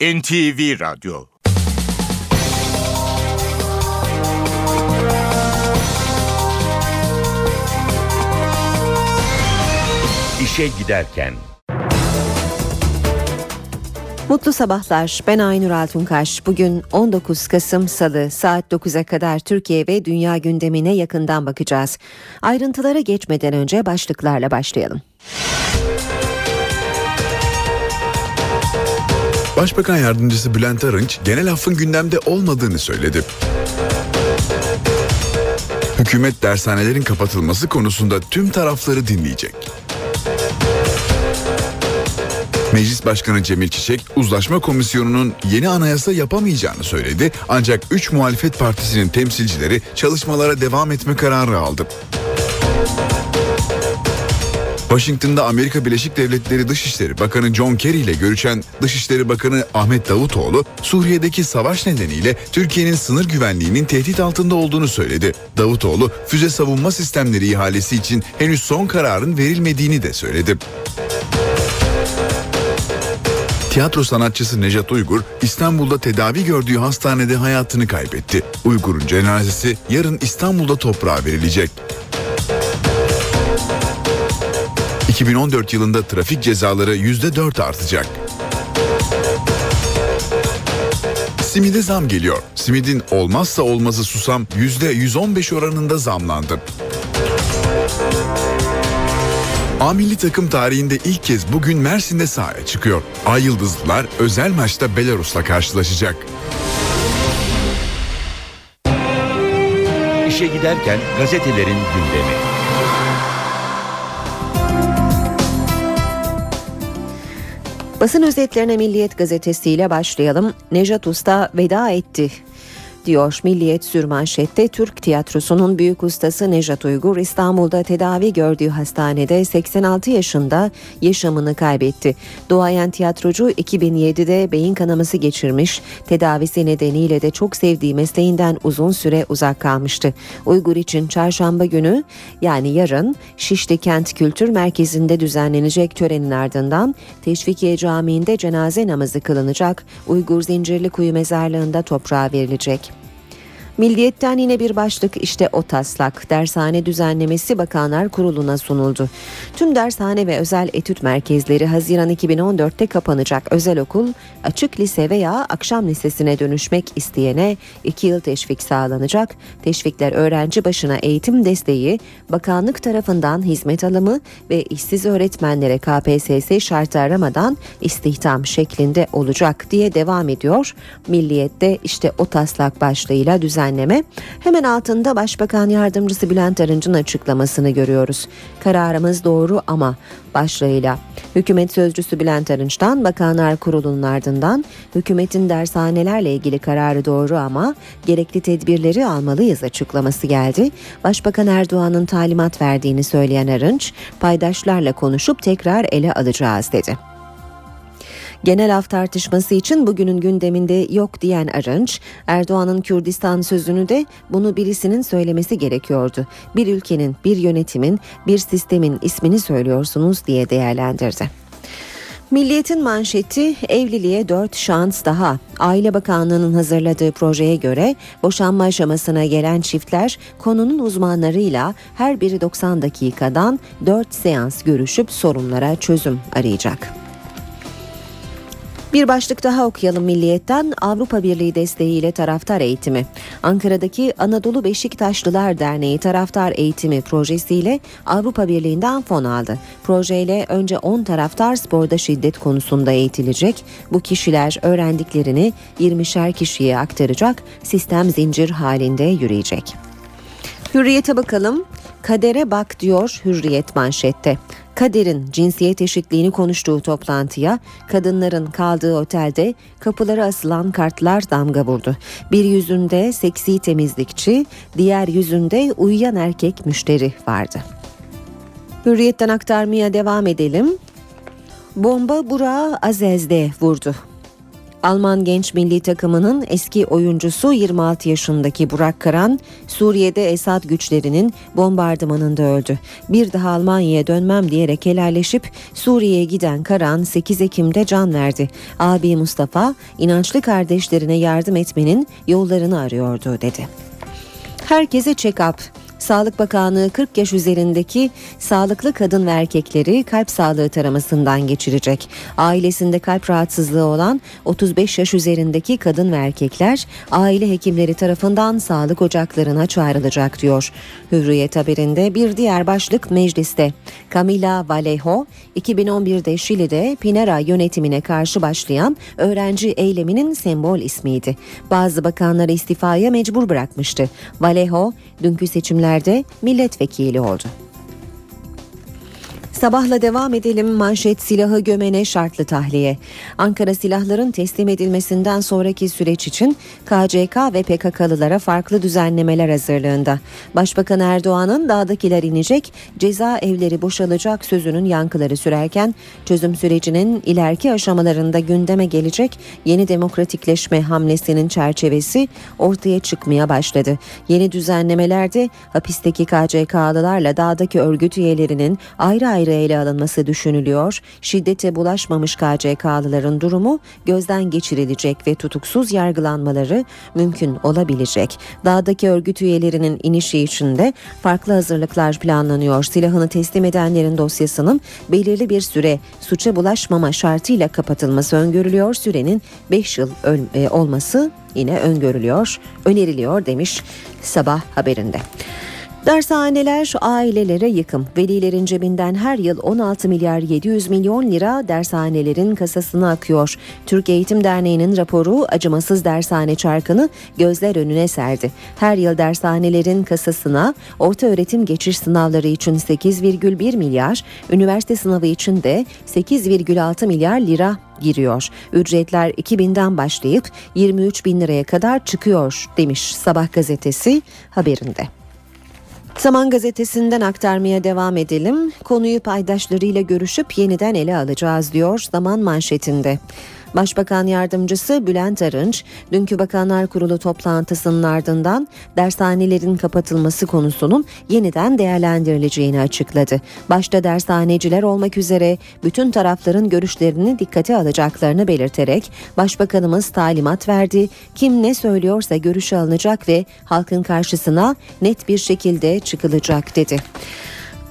NTV Radyo İşe Giderken Mutlu sabahlar. Ben Aynur Altunkaş. Bugün 19 Kasım Salı saat 9'a kadar Türkiye ve dünya gündemine yakından bakacağız. Ayrıntılara geçmeden önce başlıklarla başlayalım. Başbakan Yardımcısı Bülent Arınç genel affın gündemde olmadığını söyledi. Hükümet dershanelerin kapatılması konusunda tüm tarafları dinleyecek. Meclis Başkanı Cemil Çiçek, uzlaşma komisyonunun yeni anayasa yapamayacağını söyledi. Ancak 3 muhalefet partisinin temsilcileri çalışmalara devam etme kararı aldı. Washington'da Amerika Birleşik Devletleri Dışişleri Bakanı John Kerry ile görüşen Dışişleri Bakanı Ahmet Davutoğlu, Suriye'deki savaş nedeniyle Türkiye'nin sınır güvenliğinin tehdit altında olduğunu söyledi. Davutoğlu, füze savunma sistemleri ihalesi için henüz son kararın verilmediğini de söyledi. Tiyatro sanatçısı Nejat Uygur İstanbul'da tedavi gördüğü hastanede hayatını kaybetti. Uygur'un cenazesi yarın İstanbul'da toprağa verilecek. 2014 yılında trafik cezaları %4 artacak. Simide zam geliyor. Simidin olmazsa olmazı susam %115 oranında zamlandı. A takım tarihinde ilk kez bugün Mersin'de sahaya çıkıyor. Ay Yıldızlılar özel maçta Belarus'la karşılaşacak. İşe giderken gazetelerin gündemi. Basın özetlerine Milliyet gazetesiyle başlayalım. Nejat Usta veda etti diyor Milliyet sürmanşette Türk tiyatrosunun büyük ustası Nejat Uygur İstanbul'da tedavi gördüğü hastanede 86 yaşında yaşamını kaybetti. Doğayan tiyatrocu 2007'de beyin kanaması geçirmiş, tedavisi nedeniyle de çok sevdiği mesleğinden uzun süre uzak kalmıştı. Uygur için çarşamba günü yani yarın Şişli Kent Kültür Merkezi'nde düzenlenecek törenin ardından Teşvikiye Camii'nde cenaze namazı kılınacak, Uygur Zincirli Kuyu Mezarlığı'nda toprağa verilecek. Milliyetten yine bir başlık işte o taslak. Dershane düzenlemesi Bakanlar Kurulu'na sunuldu. Tüm dershane ve özel etüt merkezleri Haziran 2014'te kapanacak. Özel okul açık lise veya akşam lisesine dönüşmek isteyene 2 yıl teşvik sağlanacak. Teşvikler öğrenci başına eğitim desteği, bakanlık tarafından hizmet alımı ve işsiz öğretmenlere KPSS şartı aramadan istihdam şeklinde olacak diye devam ediyor. Milliyette işte o taslak başlığıyla düzen düzenleme hemen altında Başbakan Yardımcısı Bülent Arınç'ın açıklamasını görüyoruz. Kararımız doğru ama başlığıyla. Hükümet sözcüsü Bülent Arınç'tan Bakanlar Kurulu'nun ardından hükümetin dershanelerle ilgili kararı doğru ama gerekli tedbirleri almalıyız açıklaması geldi. Başbakan Erdoğan'ın talimat verdiğini söyleyen Arınç, paydaşlarla konuşup tekrar ele alacağız dedi. Genel af tartışması için bugünün gündeminde yok diyen Arınç, Erdoğan'ın Kürdistan sözünü de bunu birisinin söylemesi gerekiyordu. Bir ülkenin, bir yönetimin, bir sistemin ismini söylüyorsunuz diye değerlendirdi. Milliyetin manşeti evliliğe dört şans daha. Aile Bakanlığı'nın hazırladığı projeye göre boşanma aşamasına gelen çiftler konunun uzmanlarıyla her biri 90 dakikadan 4 seans görüşüp sorunlara çözüm arayacak. Bir başlık daha okuyalım Milliyet'ten Avrupa Birliği desteğiyle taraftar eğitimi. Ankara'daki Anadolu Beşiktaşlılar Derneği taraftar eğitimi projesiyle Avrupa Birliği'nden fon aldı. Projeyle önce 10 taraftar sporda şiddet konusunda eğitilecek. Bu kişiler öğrendiklerini 20'şer kişiye aktaracak, sistem zincir halinde yürüyecek. Hürriyete bakalım. Kadere bak diyor Hürriyet manşette. Kader'in cinsiyet eşitliğini konuştuğu toplantıya kadınların kaldığı otelde kapılara asılan kartlar damga vurdu. Bir yüzünde seksi temizlikçi, diğer yüzünde uyuyan erkek müşteri vardı. Hürriyetten aktarmaya devam edelim. Bomba Burak'ı Azez'de vurdu. Alman genç milli takımının eski oyuncusu 26 yaşındaki Burak Karan Suriye'de Esad güçlerinin bombardımanında öldü. Bir daha Almanya'ya dönmem diyerek helalleşip Suriye'ye giden Karan 8 Ekim'de can verdi. Abi Mustafa inançlı kardeşlerine yardım etmenin yollarını arıyordu dedi. Herkese check-up. Sağlık Bakanlığı 40 yaş üzerindeki sağlıklı kadın ve erkekleri kalp sağlığı taramasından geçirecek. Ailesinde kalp rahatsızlığı olan 35 yaş üzerindeki kadın ve erkekler aile hekimleri tarafından sağlık ocaklarına çağrılacak diyor. Hürriyet haberinde bir diğer başlık mecliste. Camila Vallejo 2011'de Şili'de Pinera yönetimine karşı başlayan öğrenci eyleminin sembol ismiydi. Bazı bakanları istifaya mecbur bırakmıştı. Vallejo dünkü seçimler seçimlerde milletvekili oldu. Sabahla devam edelim manşet silahı gömene şartlı tahliye. Ankara silahların teslim edilmesinden sonraki süreç için KCK ve PKK'lılara farklı düzenlemeler hazırlığında. Başbakan Erdoğan'ın dağdakiler inecek, ceza evleri boşalacak sözünün yankıları sürerken çözüm sürecinin ileriki aşamalarında gündeme gelecek yeni demokratikleşme hamlesinin çerçevesi ortaya çıkmaya başladı. Yeni düzenlemelerde hapisteki KCK'lılarla dağdaki örgüt üyelerinin ayrı ayrı ayrı ele alınması düşünülüyor. Şiddete bulaşmamış KCK'lıların durumu gözden geçirilecek ve tutuksuz yargılanmaları mümkün olabilecek. Dağdaki örgüt üyelerinin inişi için de farklı hazırlıklar planlanıyor. Silahını teslim edenlerin dosyasının belirli bir süre suça bulaşmama şartıyla kapatılması öngörülüyor. Sürenin 5 yıl e, olması yine öngörülüyor, öneriliyor demiş sabah haberinde. Dershaneler ailelere yıkım. Velilerin cebinden her yıl 16 milyar 700 milyon lira dershanelerin kasasına akıyor. Türk Eğitim Derneği'nin raporu acımasız dershane çarkını gözler önüne serdi. Her yıl dershanelerin kasasına orta öğretim geçiş sınavları için 8,1 milyar, üniversite sınavı için de 8,6 milyar lira giriyor. Ücretler 2000'den başlayıp 23 bin liraya kadar çıkıyor demiş Sabah gazetesi haberinde. Zaman gazetesinden aktarmaya devam edelim. Konuyu paydaşlarıyla görüşüp yeniden ele alacağız diyor Zaman manşetinde. Başbakan Yardımcısı Bülent Arınç, dünkü Bakanlar Kurulu toplantısının ardından dershanelerin kapatılması konusunun yeniden değerlendirileceğini açıkladı. Başta dershaneciler olmak üzere bütün tarafların görüşlerini dikkate alacaklarını belirterek Başbakanımız talimat verdi. Kim ne söylüyorsa görüşe alınacak ve halkın karşısına net bir şekilde çıkılacak dedi.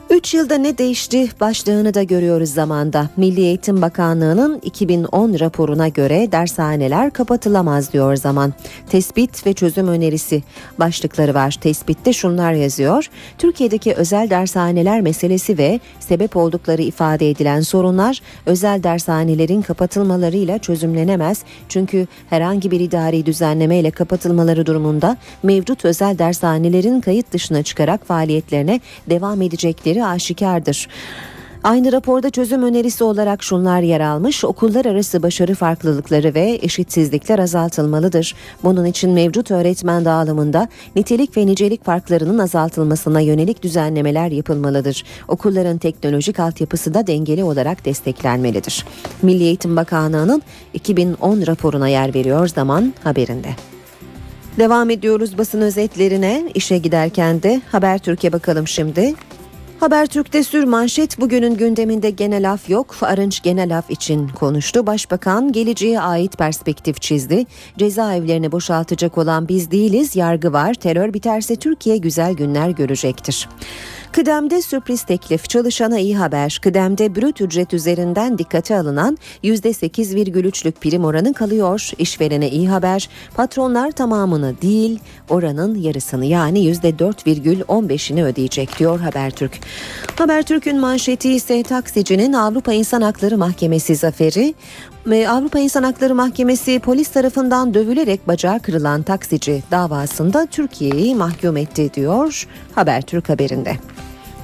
3 yılda ne değişti başlığını da görüyoruz zamanda. Milli Eğitim Bakanlığı'nın 2010 raporuna göre dershaneler kapatılamaz diyor zaman. Tespit ve çözüm önerisi başlıkları var. Tespitte şunlar yazıyor. Türkiye'deki özel dershaneler meselesi ve sebep oldukları ifade edilen sorunlar özel dershanelerin kapatılmalarıyla çözümlenemez. Çünkü herhangi bir idari düzenleme ile kapatılmaları durumunda mevcut özel dershanelerin kayıt dışına çıkarak faaliyetlerine devam edecekleri nedeni aşikardır. Aynı raporda çözüm önerisi olarak şunlar yer almış. Okullar arası başarı farklılıkları ve eşitsizlikler azaltılmalıdır. Bunun için mevcut öğretmen dağılımında nitelik ve nicelik farklarının azaltılmasına yönelik düzenlemeler yapılmalıdır. Okulların teknolojik altyapısı da dengeli olarak desteklenmelidir. Milli Eğitim Bakanlığı'nın 2010 raporuna yer veriyor zaman haberinde. Devam ediyoruz basın özetlerine. İşe giderken de Habertürk'e bakalım şimdi. Habertürk'te sür manşet bugünün gündeminde genel af yok. Arınç genel af için konuştu. Başbakan geleceğe ait perspektif çizdi. Cezaevlerini boşaltacak olan biz değiliz, yargı var. Terör biterse Türkiye güzel günler görecektir. Kıdemde sürpriz teklif çalışana iyi haber. Kıdemde brüt ücret üzerinden dikkate alınan %8,3'lük prim oranı kalıyor. İşverene iyi haber. Patronlar tamamını değil oranın yarısını yani %4,15'ini ödeyecek diyor Habertürk. Habertürk'ün manşeti ise taksicinin Avrupa İnsan Hakları Mahkemesi zaferi. Avrupa İnsan Hakları Mahkemesi polis tarafından dövülerek bacağı kırılan taksici davasında Türkiye'yi mahkum etti diyor Habertürk haberinde.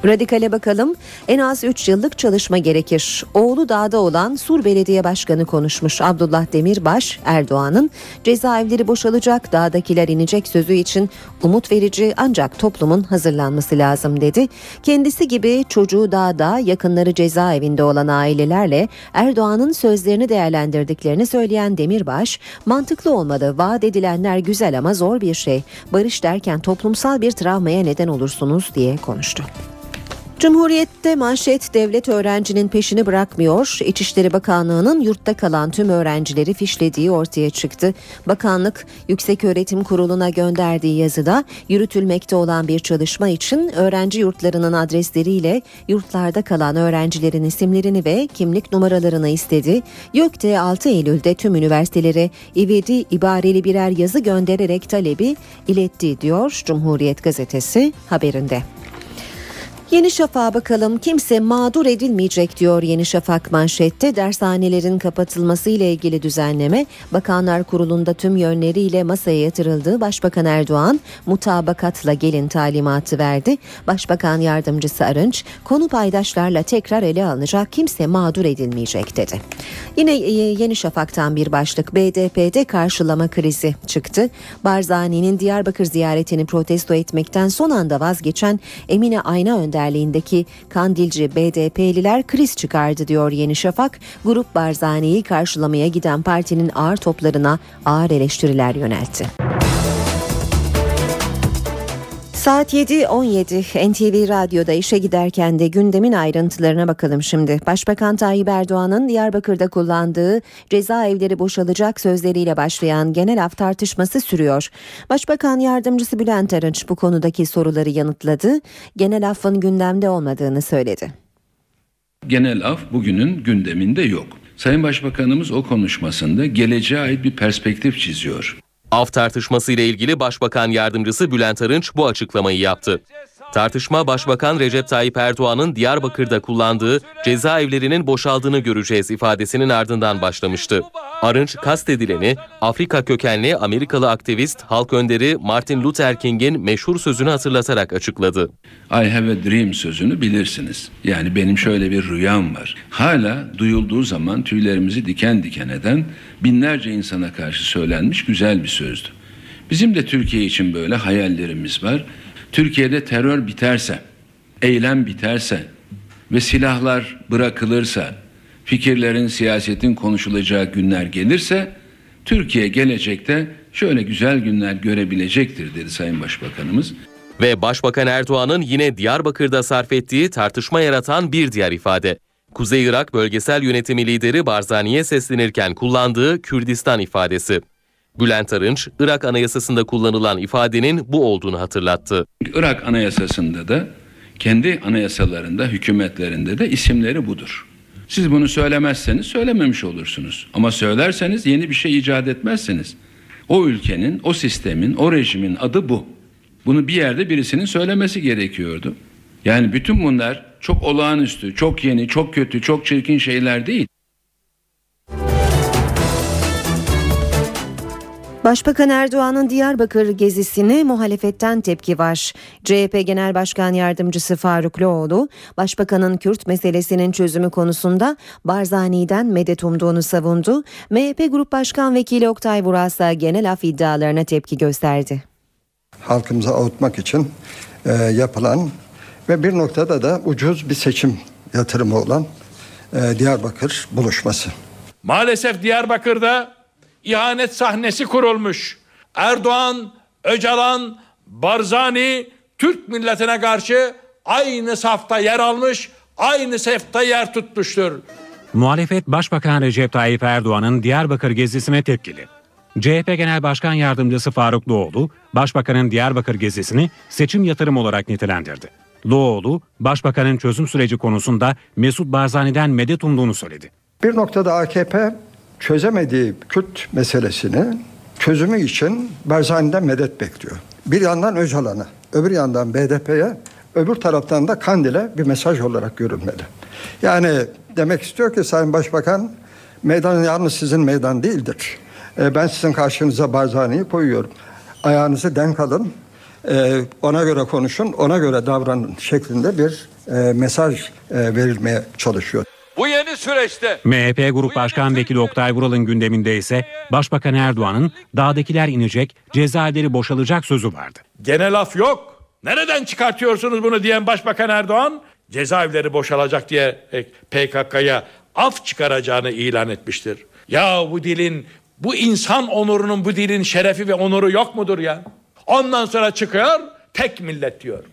Radikale bakalım. En az 3 yıllık çalışma gerekir. Oğlu dağda olan Sur Belediye Başkanı konuşmuş. Abdullah Demirbaş, Erdoğan'ın cezaevleri boşalacak, dağdakiler inecek sözü için umut verici ancak toplumun hazırlanması lazım dedi. Kendisi gibi çocuğu dağda, yakınları cezaevinde olan ailelerle Erdoğan'ın sözlerini değerlendirdiklerini söyleyen Demirbaş, mantıklı olmalı, vaat edilenler güzel ama zor bir şey. Barış derken toplumsal bir travmaya neden olursunuz diye konuştu. Cumhuriyette manşet devlet öğrencinin peşini bırakmıyor. İçişleri Bakanlığı'nın yurtta kalan tüm öğrencileri fişlediği ortaya çıktı. Bakanlık Yükseköğretim Kurulu'na gönderdiği yazıda yürütülmekte olan bir çalışma için öğrenci yurtlarının adresleriyle yurtlarda kalan öğrencilerin isimlerini ve kimlik numaralarını istedi. YÖK'te 6 Eylül'de tüm üniversitelere ivedi ibareli birer yazı göndererek talebi iletti diyor Cumhuriyet Gazetesi haberinde. Yeni Şafak'a bakalım kimse mağdur edilmeyecek diyor Yeni Şafak manşette. Dershanelerin kapatılması ile ilgili düzenleme Bakanlar Kurulu'nda tüm yönleriyle masaya yatırıldı. Başbakan Erdoğan mutabakatla gelin talimatı verdi. Başbakan Yardımcısı Arınç konu paydaşlarla tekrar ele alınacak kimse mağdur edilmeyecek dedi. Yine e, Yeni Şafak'tan bir başlık BDP'de karşılama krizi çıktı. Barzani'nin Diyarbakır ziyaretini protesto etmekten son anda vazgeçen Emine Ayna Önder önderliğindeki Kandilci BDP'liler kriz çıkardı diyor Yeni Şafak. Grup Barzani'yi karşılamaya giden partinin ağır toplarına ağır eleştiriler yöneltti. Saat 7.17 NTV Radyo'da işe giderken de gündemin ayrıntılarına bakalım şimdi. Başbakan Tayyip Erdoğan'ın Diyarbakır'da kullandığı cezaevleri boşalacak sözleriyle başlayan genel af tartışması sürüyor. Başbakan Yardımcısı Bülent Arınç bu konudaki soruları yanıtladı. Genel affın gündemde olmadığını söyledi. Genel af bugünün gündeminde yok. Sayın Başbakanımız o konuşmasında geleceğe ait bir perspektif çiziyor. Av tartışması ile ilgili Başbakan Yardımcısı Bülent Arınç bu açıklamayı yaptı. Tartışma Başbakan Recep Tayyip Erdoğan'ın Diyarbakır'da kullandığı cezaevlerinin boşaldığını göreceğiz ifadesinin ardından başlamıştı. Arınç kastedileni Afrika kökenli Amerikalı aktivist halk önderi Martin Luther King'in meşhur sözünü hatırlatarak açıkladı. I have a dream sözünü bilirsiniz. Yani benim şöyle bir rüyam var. Hala duyulduğu zaman tüylerimizi diken diken eden binlerce insana karşı söylenmiş güzel bir sözdü. Bizim de Türkiye için böyle hayallerimiz var. Türkiye'de terör biterse, eylem biterse ve silahlar bırakılırsa, fikirlerin, siyasetin konuşulacağı günler gelirse Türkiye gelecekte şöyle güzel günler görebilecektir dedi Sayın Başbakanımız. Ve Başbakan Erdoğan'ın yine Diyarbakır'da sarf ettiği tartışma yaratan bir diğer ifade. Kuzey Irak Bölgesel Yönetimi Lideri Barzani'ye seslenirken kullandığı Kürdistan ifadesi. Bülent Arınç, Irak Anayasası'nda kullanılan ifadenin bu olduğunu hatırlattı. Irak Anayasası'nda da kendi anayasalarında, hükümetlerinde de isimleri budur. Siz bunu söylemezseniz söylememiş olursunuz. Ama söylerseniz yeni bir şey icat etmezseniz o ülkenin, o sistemin, o rejimin adı bu. Bunu bir yerde birisinin söylemesi gerekiyordu. Yani bütün bunlar çok olağanüstü, çok yeni, çok kötü, çok çirkin şeyler değil. Başbakan Erdoğan'ın Diyarbakır gezisine muhalefetten tepki var. CHP Genel Başkan Yardımcısı Faruk Loğlu, Başbakanın Kürt meselesinin çözümü konusunda Barzani'den medet umduğunu savundu. MHP Grup Başkan Vekili Oktay Vurasa genel af iddialarına tepki gösterdi. Halkımıza avutmak için e, yapılan ve bir noktada da ucuz bir seçim yatırımı olan e, Diyarbakır buluşması. Maalesef Diyarbakır'da ihanet sahnesi kurulmuş. Erdoğan, Öcalan, Barzani Türk milletine karşı aynı safta yer almış, aynı safta yer tutmuştur. Muhalefet Başbakan Recep Tayyip Erdoğan'ın Diyarbakır gezisine tepkili. CHP Genel Başkan Yardımcısı Faruk Doğulu, Başbakanın Diyarbakır gezisini seçim yatırım olarak nitelendirdi. Doğulu, Başbakanın çözüm süreci konusunda Mesut Barzani'den medet umduğunu söyledi. Bir noktada AKP çözemediği Kürt meselesini çözümü için Barzani'den medet bekliyor. Bir yandan Öcalan'a, öbür yandan BDP'ye, öbür taraftan da Kandil'e bir mesaj olarak görünmeli. Yani demek istiyor ki Sayın Başbakan meydan yalnız sizin meydan değildir. E, ben sizin karşınıza Barzani'yi koyuyorum. Ayağınızı denk alın, e, ona göre konuşun, ona göre davranın şeklinde bir e, mesaj verilmeye çalışıyor. Bu yeni süreçte MHP Grup Başkan Vekili Oktay Vural'ın gündeminde ise Başbakan Erdoğan'ın dağdakiler inecek, cezaevleri boşalacak sözü vardı. gene laf yok. Nereden çıkartıyorsunuz bunu diyen Başbakan Erdoğan cezaevleri boşalacak diye PKK'ya af çıkaracağını ilan etmiştir. Ya bu dilin bu insan onurunun bu dilin şerefi ve onuru yok mudur ya? Ondan sonra çıkıyor tek millet diyor.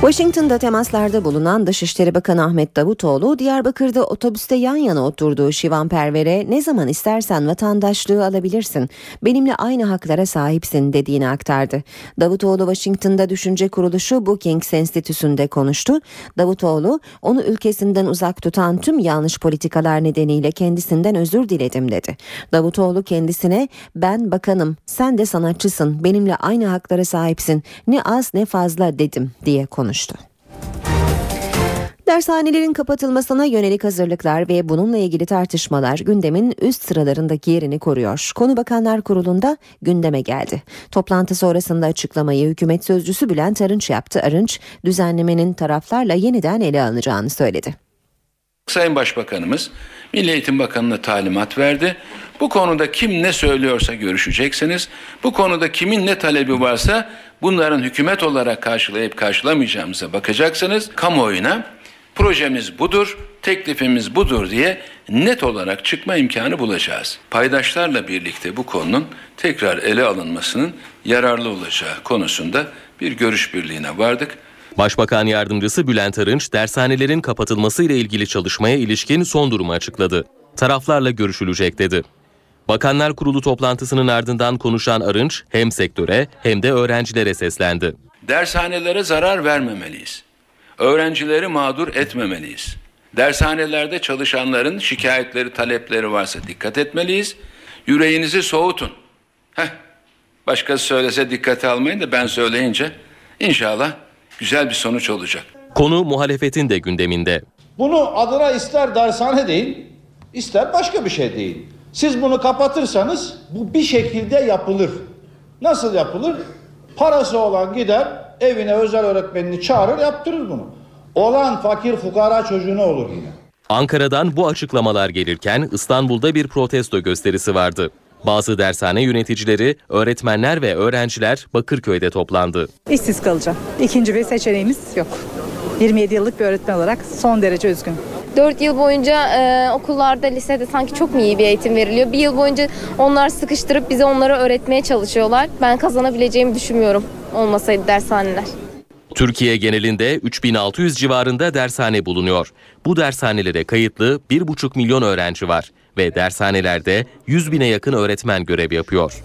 Washington'da temaslarda bulunan Dışişleri Bakanı Ahmet Davutoğlu, Diyarbakır'da otobüste yan yana oturduğu Şivan Perver'e ne zaman istersen vatandaşlığı alabilirsin, benimle aynı haklara sahipsin dediğini aktardı. Davutoğlu Washington'da düşünce kuruluşu Brookings Enstitüsü'nde konuştu. Davutoğlu, onu ülkesinden uzak tutan tüm yanlış politikalar nedeniyle kendisinden özür diledim dedi. Davutoğlu kendisine ben bakanım, sen de sanatçısın, benimle aynı haklara sahipsin, ne az ne fazla dedim diye konuştu konuştu. Dershanelerin kapatılmasına yönelik hazırlıklar ve bununla ilgili tartışmalar gündemin üst sıralarındaki yerini koruyor. Konu Bakanlar Kurulu'nda gündeme geldi. Toplantı sonrasında açıklamayı hükümet sözcüsü Bülent Arınç yaptı. Arınç, düzenlemenin taraflarla yeniden ele alınacağını söyledi. Sayın Başbakanımız Milli Eğitim Bakanı'na talimat verdi. Bu konuda kim ne söylüyorsa görüşeceksiniz. Bu konuda kimin ne talebi varsa bunların hükümet olarak karşılayıp karşılamayacağımıza bakacaksınız. Kamuoyuna projemiz budur, teklifimiz budur diye net olarak çıkma imkanı bulacağız. Paydaşlarla birlikte bu konunun tekrar ele alınmasının yararlı olacağı konusunda bir görüş birliğine vardık. Başbakan Yardımcısı Bülent Arınç, dershanelerin kapatılması ile ilgili çalışmaya ilişkin son durumu açıkladı. Taraflarla görüşülecek dedi. Bakanlar Kurulu toplantısının ardından konuşan Arınç hem sektöre hem de öğrencilere seslendi. Dershanelere zarar vermemeliyiz. Öğrencileri mağdur etmemeliyiz. Dershanelerde çalışanların şikayetleri, talepleri varsa dikkat etmeliyiz. Yüreğinizi soğutun. Heh, başkası söylese dikkate almayın da ben söyleyince inşallah güzel bir sonuç olacak. Konu muhalefetin de gündeminde. Bunu adına ister dershane deyin, ister başka bir şey deyin. Siz bunu kapatırsanız bu bir şekilde yapılır. Nasıl yapılır? Parası olan gider evine özel öğretmenini çağırır yaptırır bunu. Olan fakir fukara çocuğuna olur yine. Ankara'dan bu açıklamalar gelirken İstanbul'da bir protesto gösterisi vardı. Bazı dershane yöneticileri, öğretmenler ve öğrenciler Bakırköy'de toplandı. İşsiz kalacağım. İkinci bir seçeneğimiz yok. 27 yıllık bir öğretmen olarak son derece üzgün. 4 yıl boyunca e, okullarda, lisede sanki çok mu iyi bir eğitim veriliyor? Bir yıl boyunca onlar sıkıştırıp bize onları öğretmeye çalışıyorlar. Ben kazanabileceğimi düşünmüyorum olmasaydı dershaneler. Türkiye genelinde 3600 civarında dershane bulunuyor. Bu dershanelere kayıtlı 1,5 milyon öğrenci var ve dershanelerde 100 bine yakın öğretmen görev yapıyor.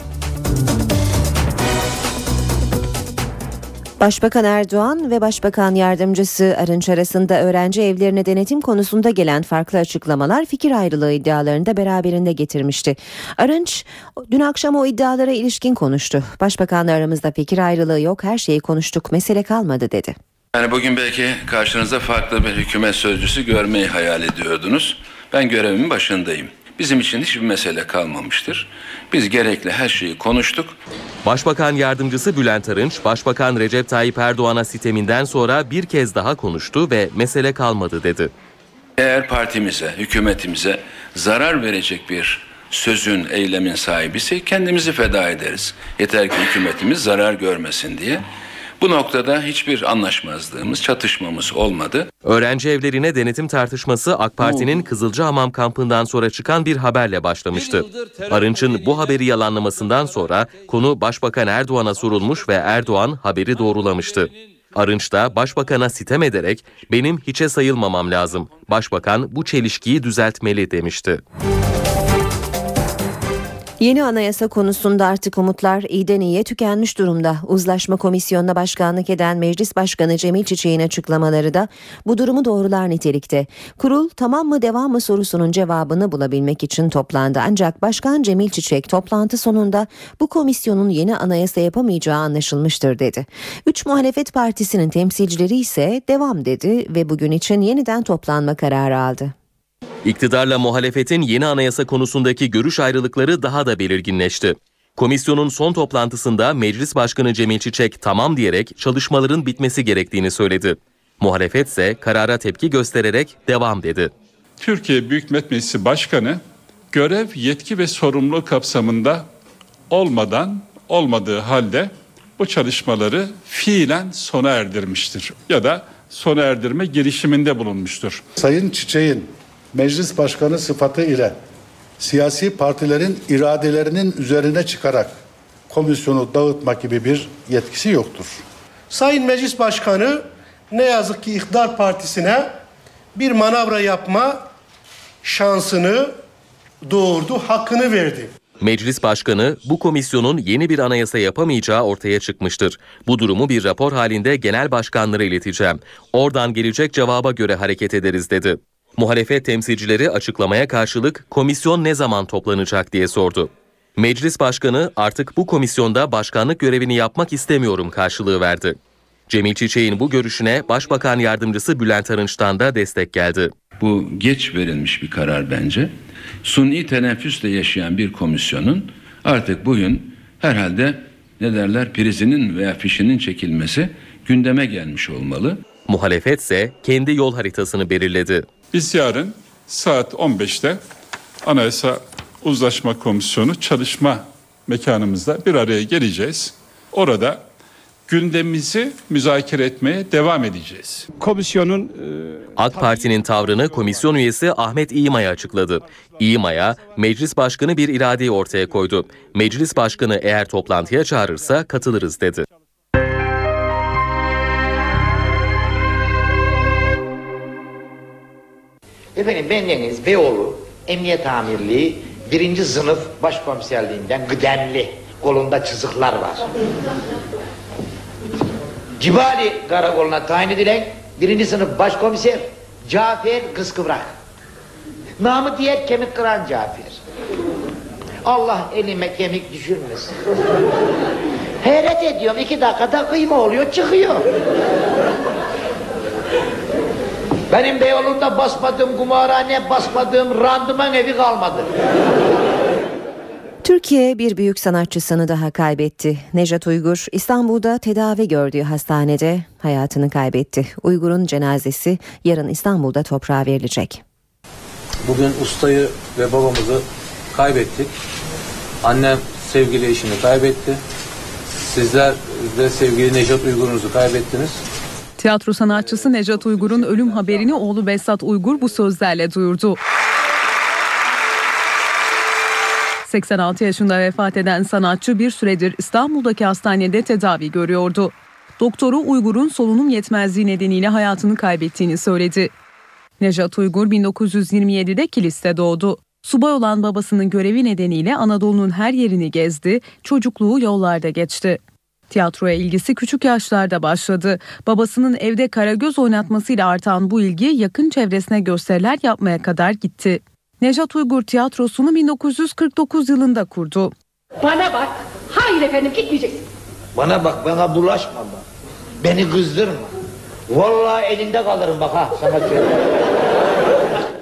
Başbakan Erdoğan ve Başbakan Yardımcısı Arınç arasında öğrenci evlerine denetim konusunda gelen farklı açıklamalar fikir ayrılığı iddialarını da beraberinde getirmişti. Arınç dün akşam o iddialara ilişkin konuştu. Başbakanla aramızda fikir ayrılığı yok her şeyi konuştuk mesele kalmadı dedi. Yani bugün belki karşınızda farklı bir hükümet sözcüsü görmeyi hayal ediyordunuz. Ben görevimin başındayım. Bizim için hiçbir mesele kalmamıştır. Biz gerekli her şeyi konuştuk. Başbakan Yardımcısı Bülent Arınç, Başbakan Recep Tayyip Erdoğan'a siteminden sonra bir kez daha konuştu ve mesele kalmadı dedi. Eğer partimize, hükümetimize zarar verecek bir sözün, eylemin sahibisi kendimizi feda ederiz. Yeter ki hükümetimiz zarar görmesin diye. Bu noktada hiçbir anlaşmazlığımız, çatışmamız olmadı. Öğrenci evlerine denetim tartışması AK Parti'nin Kızılcahamam kampından sonra çıkan bir haberle başlamıştı. Arınç'ın bu haberi yalanlamasından sonra konu Başbakan Erdoğan'a sorulmuş ve Erdoğan haberi doğrulamıştı. Arınç da başbakana sitem ederek benim hiçe sayılmamam lazım. Başbakan bu çelişkiyi düzeltmeli demişti. Yeni anayasa konusunda artık umutlar iyiden iyiye tükenmiş durumda. Uzlaşma Komisyonu'na başkanlık eden Meclis Başkanı Cemil Çiçek'in açıklamaları da bu durumu doğrular nitelikte. Kurul tamam mı devam mı sorusunun cevabını bulabilmek için toplandı. Ancak Başkan Cemil Çiçek toplantı sonunda bu komisyonun yeni anayasa yapamayacağı anlaşılmıştır dedi. Üç muhalefet partisinin temsilcileri ise devam dedi ve bugün için yeniden toplanma kararı aldı. İktidarla muhalefetin yeni anayasa konusundaki görüş ayrılıkları daha da belirginleşti. Komisyonun son toplantısında Meclis Başkanı Cemil Çiçek tamam diyerek çalışmaların bitmesi gerektiğini söyledi. Muhalefet ise karara tepki göstererek devam dedi. Türkiye Büyük Millet Meclisi Başkanı görev, yetki ve sorumluluğu kapsamında olmadan olmadığı halde bu çalışmaları fiilen sona erdirmiştir ya da sona erdirme girişiminde bulunmuştur. Sayın Çiçek'in meclis başkanı sıfatı ile siyasi partilerin iradelerinin üzerine çıkarak komisyonu dağıtmak gibi bir yetkisi yoktur. Sayın Meclis Başkanı ne yazık ki iktidar partisine bir manavra yapma şansını doğurdu, hakkını verdi. Meclis Başkanı bu komisyonun yeni bir anayasa yapamayacağı ortaya çıkmıştır. Bu durumu bir rapor halinde genel başkanlara ileteceğim. Oradan gelecek cevaba göre hareket ederiz dedi. Muhalefet temsilcileri açıklamaya karşılık komisyon ne zaman toplanacak diye sordu. Meclis Başkanı artık bu komisyonda başkanlık görevini yapmak istemiyorum karşılığı verdi. Cemil Çiçek'in bu görüşüne Başbakan Yardımcısı Bülent Arınç'tan da destek geldi. Bu geç verilmiş bir karar bence. Suni teneffüsle yaşayan bir komisyonun artık bugün herhalde ne derler prizinin veya fişinin çekilmesi gündeme gelmiş olmalı. Muhalefet ise kendi yol haritasını belirledi. Biz yarın saat 15'te Anayasa Uzlaşma Komisyonu çalışma mekanımızda bir araya geleceğiz. Orada gündemimizi müzakere etmeye devam edeceğiz. Komisyonun AK Parti'nin tavrını komisyon üyesi Ahmet İğmay açıkladı. İğmay'a meclis başkanı bir iradeyi ortaya koydu. Meclis başkanı eğer toplantıya çağırırsa katılırız dedi. Efendim bendeniz Beyoğlu Emniyet Amirliği birinci sınıf başkomiserliğinden kıdemli kolunda çizikler var. Cibali karakoluna tayin edilen birinci sınıf başkomiser Cafer Kıskıvrak. Namı diğer kemik kıran Cafer. Allah elime kemik düşürmesin. Hayret ediyorum iki dakikada kıyma oluyor çıkıyor. Benim Beyoğlu'nda basmadığım kumarhane, basmadığım randıman evi kalmadı. Türkiye bir büyük sanatçısını daha kaybetti. Nejat Uygur İstanbul'da tedavi gördüğü hastanede hayatını kaybetti. Uygur'un cenazesi yarın İstanbul'da toprağa verilecek. Bugün ustayı ve babamızı kaybettik. Annem sevgili eşini kaybetti. Sizler de sevgili Nejat Uygur'unuzu kaybettiniz. Tiyatro sanatçısı Necat Uygur'un ölüm haberini oğlu Besat Uygur bu sözlerle duyurdu. 86 yaşında vefat eden sanatçı bir süredir İstanbul'daki hastanede tedavi görüyordu. Doktoru Uygur'un solunum yetmezliği nedeniyle hayatını kaybettiğini söyledi. Nejat Uygur 1927'de Kilis'te doğdu. Subay olan babasının görevi nedeniyle Anadolu'nun her yerini gezdi, çocukluğu yollarda geçti. Tiyatroya ilgisi küçük yaşlarda başladı. Babasının evde karagöz oynatmasıyla artan bu ilgi yakın çevresine gösteriler yapmaya kadar gitti. Nejat Uygur tiyatrosunu 1949 yılında kurdu. Bana bak. Hayır efendim gitmeyeceksin. Bana bak bana bulaşma bak. Beni kızdırma. Vallahi elinde kalırım bak ha sana.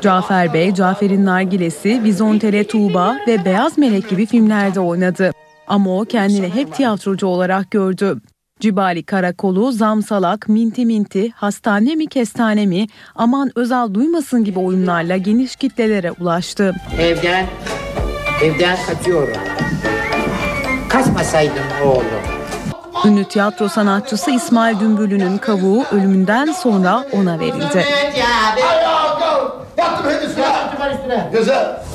Cafer Bey, Cafer'in Nargilesi, Vizontele Tuğba ve Beyaz Melek gibi filmlerde oynadı. Ama o kendini hep tiyatrocu olarak gördü. Cibali Karakolu, Zamsalak, Minti Minti, Hastane mi Kestane mi, Aman Özal Duymasın gibi oyunlarla geniş kitlelere ulaştı. Evden, evden kaçıyorum. Kaçmasaydın oğlum. Ünlü tiyatro sanatçısı İsmail Dümbüllü'nün kavuğu ölümünden sonra ona verildi. Güzel.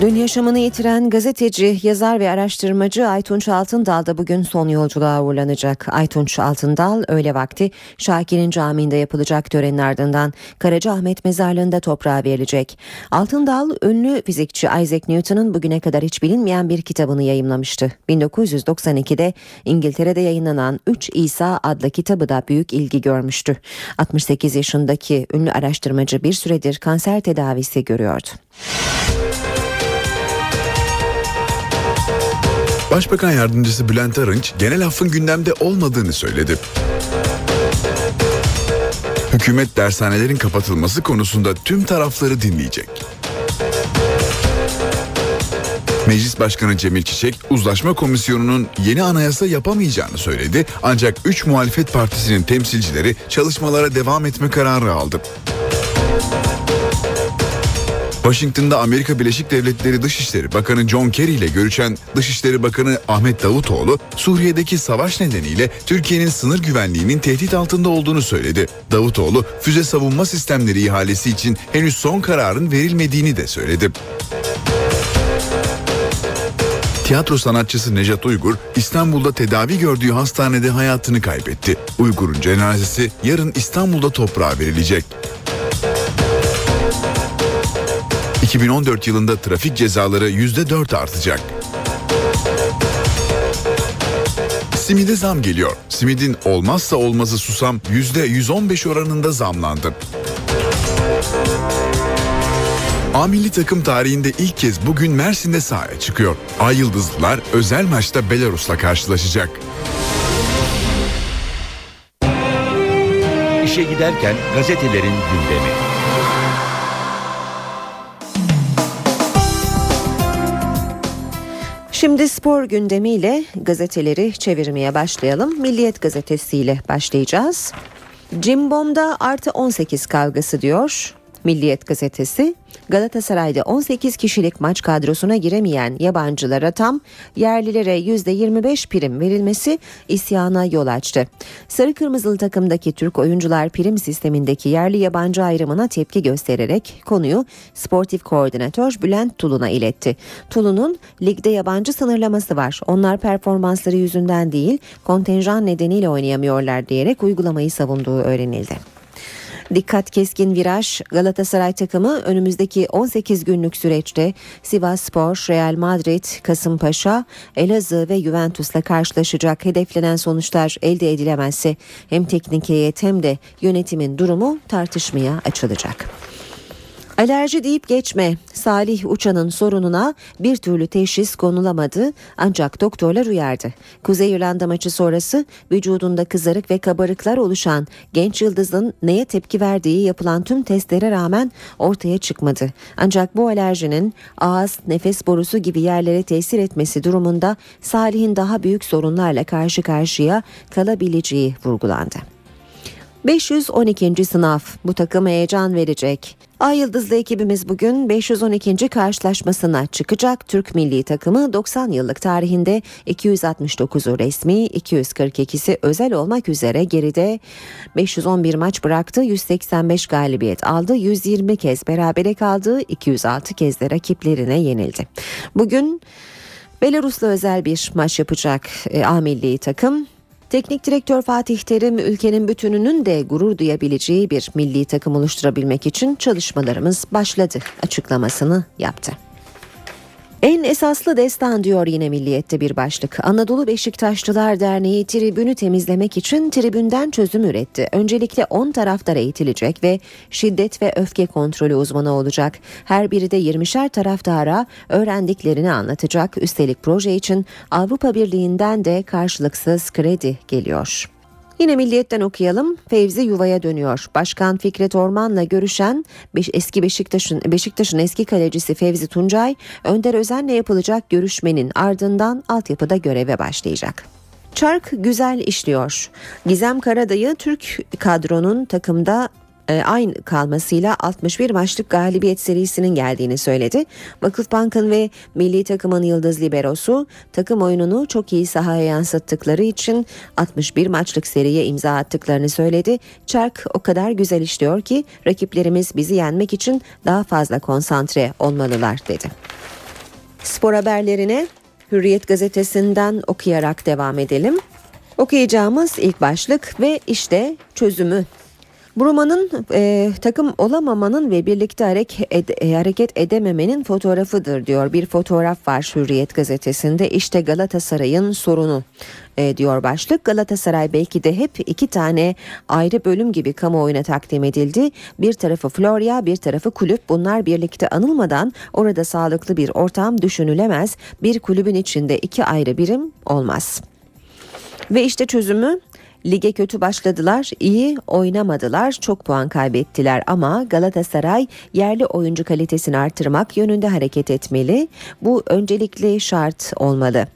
Dün yaşamını yitiren gazeteci, yazar ve araştırmacı Aytunç Altındal da bugün son yolculuğa uğurlanacak. Aytunç Altındal öğle vakti Şakir'in camiinde yapılacak törenin ardından Karacaahmet mezarlığında toprağa verilecek. Altındal ünlü fizikçi Isaac Newton'un bugüne kadar hiç bilinmeyen bir kitabını yayımlamıştı. 1992'de İngiltere'de yayınlanan 3 İsa adlı kitabı da büyük ilgi görmüştü. 68 yaşındaki ünlü araştırmacı bir süredir kanser tedavisi görüyordu. Başbakan Yardımcısı Bülent Arınç genel affın gündemde olmadığını söyledi. Hükümet dershanelerin kapatılması konusunda tüm tarafları dinleyecek. Meclis Başkanı Cemil Çiçek, uzlaşma komisyonunun yeni anayasa yapamayacağını söyledi. Ancak 3 muhalefet partisinin temsilcileri çalışmalara devam etme kararı aldı. Washington'da Amerika Birleşik Devletleri Dışişleri Bakanı John Kerry ile görüşen Dışişleri Bakanı Ahmet Davutoğlu, Suriye'deki savaş nedeniyle Türkiye'nin sınır güvenliğinin tehdit altında olduğunu söyledi. Davutoğlu, füze savunma sistemleri ihalesi için henüz son kararın verilmediğini de söyledi. Tiyatro sanatçısı Nejat Uygur İstanbul'da tedavi gördüğü hastanede hayatını kaybetti. Uygur'un cenazesi yarın İstanbul'da toprağa verilecek. 2014 yılında trafik cezaları %4 artacak. Simide zam geliyor. Simidin olmazsa olmazı susam %115 oranında zamlandı. A takım tarihinde ilk kez bugün Mersin'de sahaya çıkıyor. Ay Yıldızlılar özel maçta Belarus'la karşılaşacak. İşe giderken gazetelerin gündemi. Şimdi spor gündemiyle gazeteleri çevirmeye başlayalım. Milliyet gazetesiyle başlayacağız. Cimbom'da artı 18 kavgası diyor. Milliyet gazetesi Galatasaray'da 18 kişilik maç kadrosuna giremeyen yabancılara tam yerlilere %25 prim verilmesi isyana yol açtı. Sarı Kırmızılı takımdaki Türk oyuncular prim sistemindeki yerli yabancı ayrımına tepki göstererek konuyu sportif koordinatör Bülent Tulun'a iletti. Tulun'un ligde yabancı sınırlaması var. Onlar performansları yüzünden değil kontenjan nedeniyle oynayamıyorlar diyerek uygulamayı savunduğu öğrenildi. Dikkat keskin viraj Galatasaray takımı önümüzdeki 18 günlük süreçte Sivas Spor, Real Madrid, Kasımpaşa, Elazığ ve Juventus'la karşılaşacak. Hedeflenen sonuçlar elde edilemezse hem teknik heyet hem de yönetimin durumu tartışmaya açılacak. Alerji deyip geçme. Salih Uçan'ın sorununa bir türlü teşhis konulamadı ancak doktorlar uyardı. Kuzey İrlanda maçı sonrası vücudunda kızarık ve kabarıklar oluşan genç yıldızın neye tepki verdiği yapılan tüm testlere rağmen ortaya çıkmadı. Ancak bu alerjinin ağız, nefes borusu gibi yerlere tesir etmesi durumunda Salih'in daha büyük sorunlarla karşı karşıya kalabileceği vurgulandı. 512. sınav bu takım heyecan verecek. Ay Yıldızlı ekibimiz bugün 512. karşılaşmasına çıkacak. Türk milli takımı 90 yıllık tarihinde 269'u resmi, 242'si özel olmak üzere geride 511 maç bıraktı, 185 galibiyet aldı, 120 kez berabere kaldı, 206 kez de rakiplerine yenildi. Bugün Belarus'la özel bir maç yapacak e, A milli takım. Teknik direktör Fatih Terim ülkenin bütününün de gurur duyabileceği bir milli takım oluşturabilmek için çalışmalarımız başladı açıklamasını yaptı. En esaslı destan diyor yine Milliyet'te bir başlık. Anadolu Beşiktaşlılar Derneği tribünü temizlemek için tribünden çözüm üretti. Öncelikle 10 taraftar eğitilecek ve şiddet ve öfke kontrolü uzmanı olacak. Her biri de 20'şer taraftara öğrendiklerini anlatacak. Üstelik proje için Avrupa Birliği'nden de karşılıksız kredi geliyor. Yine Milliyet'ten okuyalım. Fevzi yuvaya dönüyor. Başkan Fikret Orman'la görüşen eski Beşiktaş'ın Beşiktaş'ın eski kalecisi Fevzi Tuncay, Önder Özen'le yapılacak görüşmenin ardından altyapıda göreve başlayacak. Çark güzel işliyor. Gizem Karadayı Türk kadronun takımda e, aynı kalmasıyla 61 maçlık galibiyet serisinin geldiğini söyledi. Vakıfbank'ın ve milli takımın yıldız liberosu takım oyununu çok iyi sahaya yansıttıkları için 61 maçlık seriye imza attıklarını söyledi. Çark o kadar güzel işliyor ki rakiplerimiz bizi yenmek için daha fazla konsantre olmalılar dedi. Spor haberlerine Hürriyet gazetesinden okuyarak devam edelim. Okuyacağımız ilk başlık ve işte çözümü Bruma'nın e, takım olamamanın ve birlikte hareket, ed, e, hareket edememenin fotoğrafıdır diyor. Bir fotoğraf var Hürriyet gazetesinde. İşte Galatasaray'ın sorunu e, diyor başlık. Galatasaray belki de hep iki tane ayrı bölüm gibi kamuoyuna takdim edildi. Bir tarafı Florya, bir tarafı kulüp. Bunlar birlikte anılmadan orada sağlıklı bir ortam düşünülemez. Bir kulübün içinde iki ayrı birim olmaz. Ve işte çözümü Lige kötü başladılar, iyi oynamadılar, çok puan kaybettiler ama Galatasaray yerli oyuncu kalitesini artırmak yönünde hareket etmeli. Bu öncelikli şart olmalı.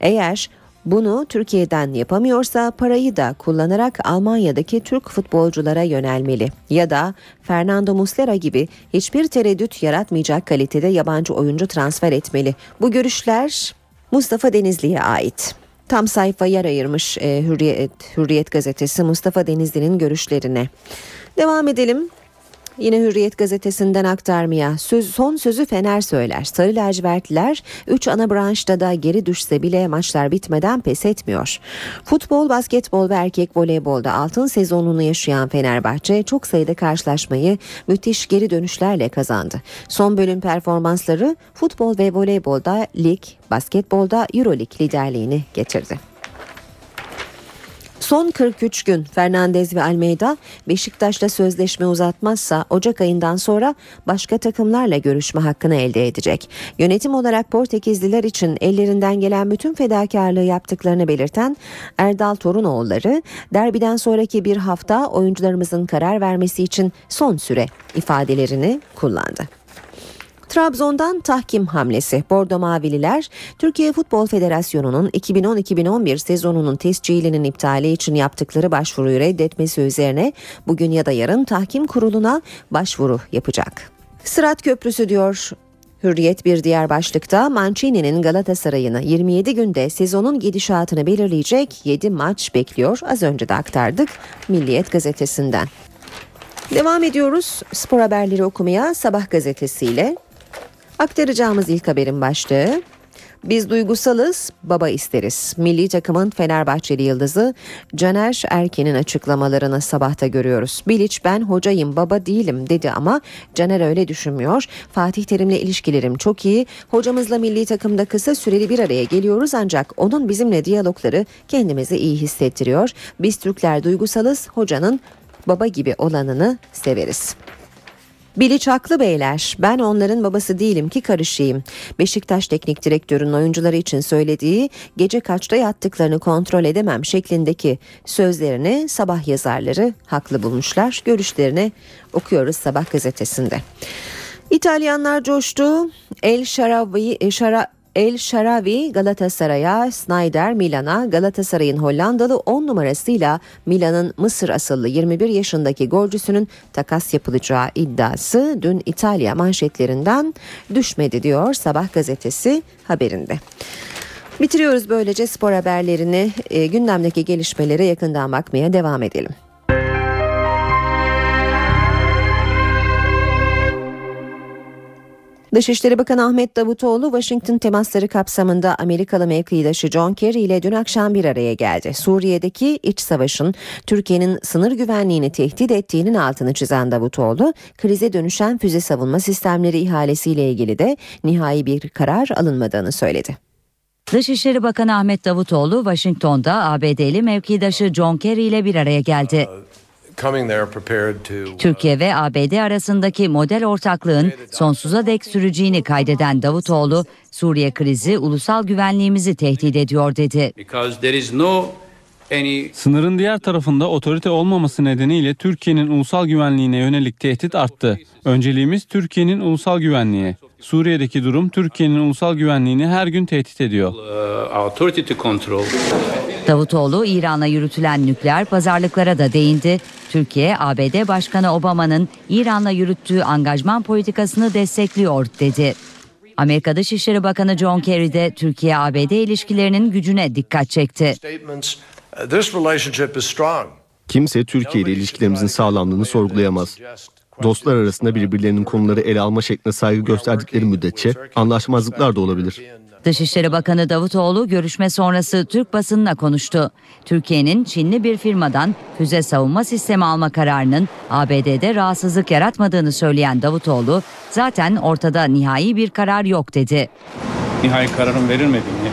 Eğer bunu Türkiye'den yapamıyorsa parayı da kullanarak Almanya'daki Türk futbolculara yönelmeli ya da Fernando Muslera gibi hiçbir tereddüt yaratmayacak kalitede yabancı oyuncu transfer etmeli. Bu görüşler Mustafa Denizli'ye ait. Tam sayfa yer ayırmış e, Hürriyet, Hürriyet gazetesi Mustafa Denizli'nin görüşlerine. Devam edelim. Yine Hürriyet gazetesinden aktarmaya söz, son sözü Fener söyler. Sarı lacivertliler 3 ana branşta da geri düşse bile maçlar bitmeden pes etmiyor. Futbol, basketbol ve erkek voleybolda altın sezonunu yaşayan Fenerbahçe çok sayıda karşılaşmayı müthiş geri dönüşlerle kazandı. Son bölüm performansları futbol ve voleybolda lig, basketbolda Euroleague liderliğini getirdi. Son 43 gün Fernandez ve Almeida Beşiktaş'la sözleşme uzatmazsa Ocak ayından sonra başka takımlarla görüşme hakkını elde edecek. Yönetim olarak Portekizliler için ellerinden gelen bütün fedakarlığı yaptıklarını belirten Erdal Torunoğulları derbiden sonraki bir hafta oyuncularımızın karar vermesi için son süre ifadelerini kullandı. Trabzon'dan tahkim hamlesi. Bordo Mavililer, Türkiye Futbol Federasyonu'nun 2010-2011 sezonunun tescilinin iptali için yaptıkları başvuruyu reddetmesi üzerine bugün ya da yarın tahkim kuruluna başvuru yapacak. Sırat Köprüsü diyor Hürriyet bir diğer başlıkta Mancini'nin Galatasaray'ını 27 günde sezonun gidişatını belirleyecek 7 maç bekliyor. Az önce de aktardık Milliyet gazetesinden. Devam ediyoruz spor haberleri okumaya Sabah gazetesiyle. Aktaracağımız ilk haberin başlığı biz duygusalız, baba isteriz. Milli takımın Fenerbahçeli yıldızı Caner Erken'in açıklamalarını sabahta görüyoruz. Bilic ben hocayım, baba değilim dedi ama Caner öyle düşünmüyor. Fatih Terim'le ilişkilerim çok iyi. Hocamızla milli takımda kısa süreli bir araya geliyoruz ancak onun bizimle diyalogları kendimizi iyi hissettiriyor. Biz Türkler duygusalız, hocanın baba gibi olanını severiz. Bilic haklı beyler. Ben onların babası değilim ki karışayım. Beşiktaş teknik direktörünün oyuncuları için söylediği gece kaçta yattıklarını kontrol edemem şeklindeki sözlerini sabah yazarları haklı bulmuşlar. Görüşlerini okuyoruz sabah gazetesinde. İtalyanlar coştu. El Şaravi, Şara, El Şaravi Galatasaray'a, Snyder Milan'a, Galatasaray'ın Hollandalı 10 numarasıyla Milan'ın Mısır asıllı 21 yaşındaki golcüsünün takas yapılacağı iddiası dün İtalya manşetlerinden düşmedi diyor Sabah gazetesi haberinde. Bitiriyoruz böylece spor haberlerini e, gündemdeki gelişmelere yakından bakmaya devam edelim. Dışişleri Bakanı Ahmet Davutoğlu Washington temasları kapsamında Amerikalı mevkidaşı John Kerry ile dün akşam bir araya geldi. Suriye'deki iç savaşın Türkiye'nin sınır güvenliğini tehdit ettiğinin altını çizen Davutoğlu, krize dönüşen füze savunma sistemleri ihalesiyle ilgili de nihai bir karar alınmadığını söyledi. Dışişleri Bakanı Ahmet Davutoğlu Washington'da ABD'li mevkidaşı John Kerry ile bir araya geldi. Türkiye ve ABD arasındaki model ortaklığın sonsuza dek süreceğini kaydeden Davutoğlu, Suriye krizi ulusal güvenliğimizi tehdit ediyor dedi. Sınırın diğer tarafında otorite olmaması nedeniyle Türkiye'nin ulusal güvenliğine yönelik tehdit arttı. Önceliğimiz Türkiye'nin ulusal güvenliği. Suriye'deki durum Türkiye'nin ulusal güvenliğini her gün tehdit ediyor. Davutoğlu İran'a yürütülen nükleer pazarlıklara da değindi. Türkiye, ABD Başkanı Obama'nın İran'la yürüttüğü angajman politikasını destekliyor dedi. Amerika Dışişleri Bakanı John Kerry de Türkiye-ABD ilişkilerinin gücüne dikkat çekti. Kimse Türkiye ile ilişkilerimizin sağlamlığını sorgulayamaz. Dostlar arasında birbirlerinin konuları ele alma şekline saygı gösterdikleri müddetçe anlaşmazlıklar da olabilir. Dışişleri Bakanı Davutoğlu görüşme sonrası Türk basınına konuştu. Türkiye'nin Çinli bir firmadan füze savunma sistemi alma kararının ABD'de rahatsızlık yaratmadığını söyleyen Davutoğlu, zaten ortada nihai bir karar yok dedi. Nihai kararın verilmediğini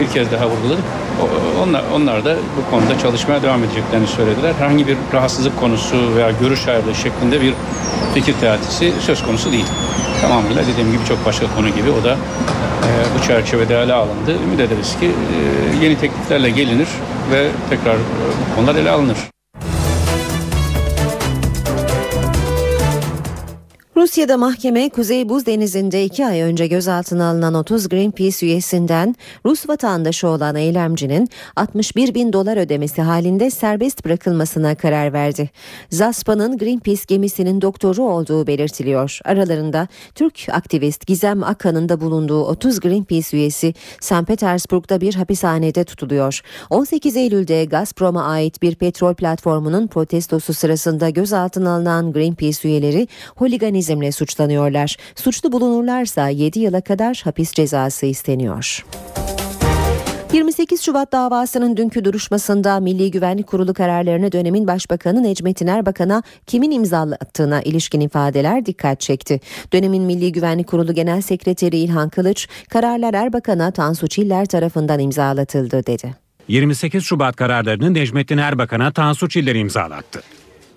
bir kez daha vurguladık. Onlar, onlar da bu konuda çalışmaya devam edeceklerini söylediler. Herhangi bir rahatsızlık konusu veya görüş ayrılığı şeklinde bir fikir teatisi söz konusu değil. Tamamıyla dediğim gibi çok başka konu gibi o da e, bu çerçevede ele alındı. Ümit ederiz ki e, yeni tekliflerle gelinir. ve tekrar e, konular ele alınır. Rusya'da mahkeme Kuzey Buz Denizi'nde iki ay önce gözaltına alınan 30 Greenpeace üyesinden Rus vatandaşı olan eylemcinin 61 bin dolar ödemesi halinde serbest bırakılmasına karar verdi. Zaspa'nın Greenpeace gemisinin doktoru olduğu belirtiliyor. Aralarında Türk aktivist Gizem Akan'ın da bulunduğu 30 Greenpeace üyesi St. Petersburg'da bir hapishanede tutuluyor. 18 Eylül'de Gazprom'a ait bir petrol platformunun protestosu sırasında gözaltına alınan Greenpeace üyeleri holiganizm terörizmle suçlanıyorlar. Suçlu bulunurlarsa 7 yıla kadar hapis cezası isteniyor. 28 Şubat davasının dünkü duruşmasında Milli Güvenlik Kurulu kararlarını dönemin Başbakanı Necmettin Erbakan'a kimin imzalattığına ilişkin ifadeler dikkat çekti. Dönemin Milli Güvenlik Kurulu Genel Sekreteri İlhan Kılıç, kararlar Erbakan'a Tansu Çiller tarafından imzalatıldı dedi. 28 Şubat kararlarını Necmettin Erbakan'a Tansu Çiller imzalattı.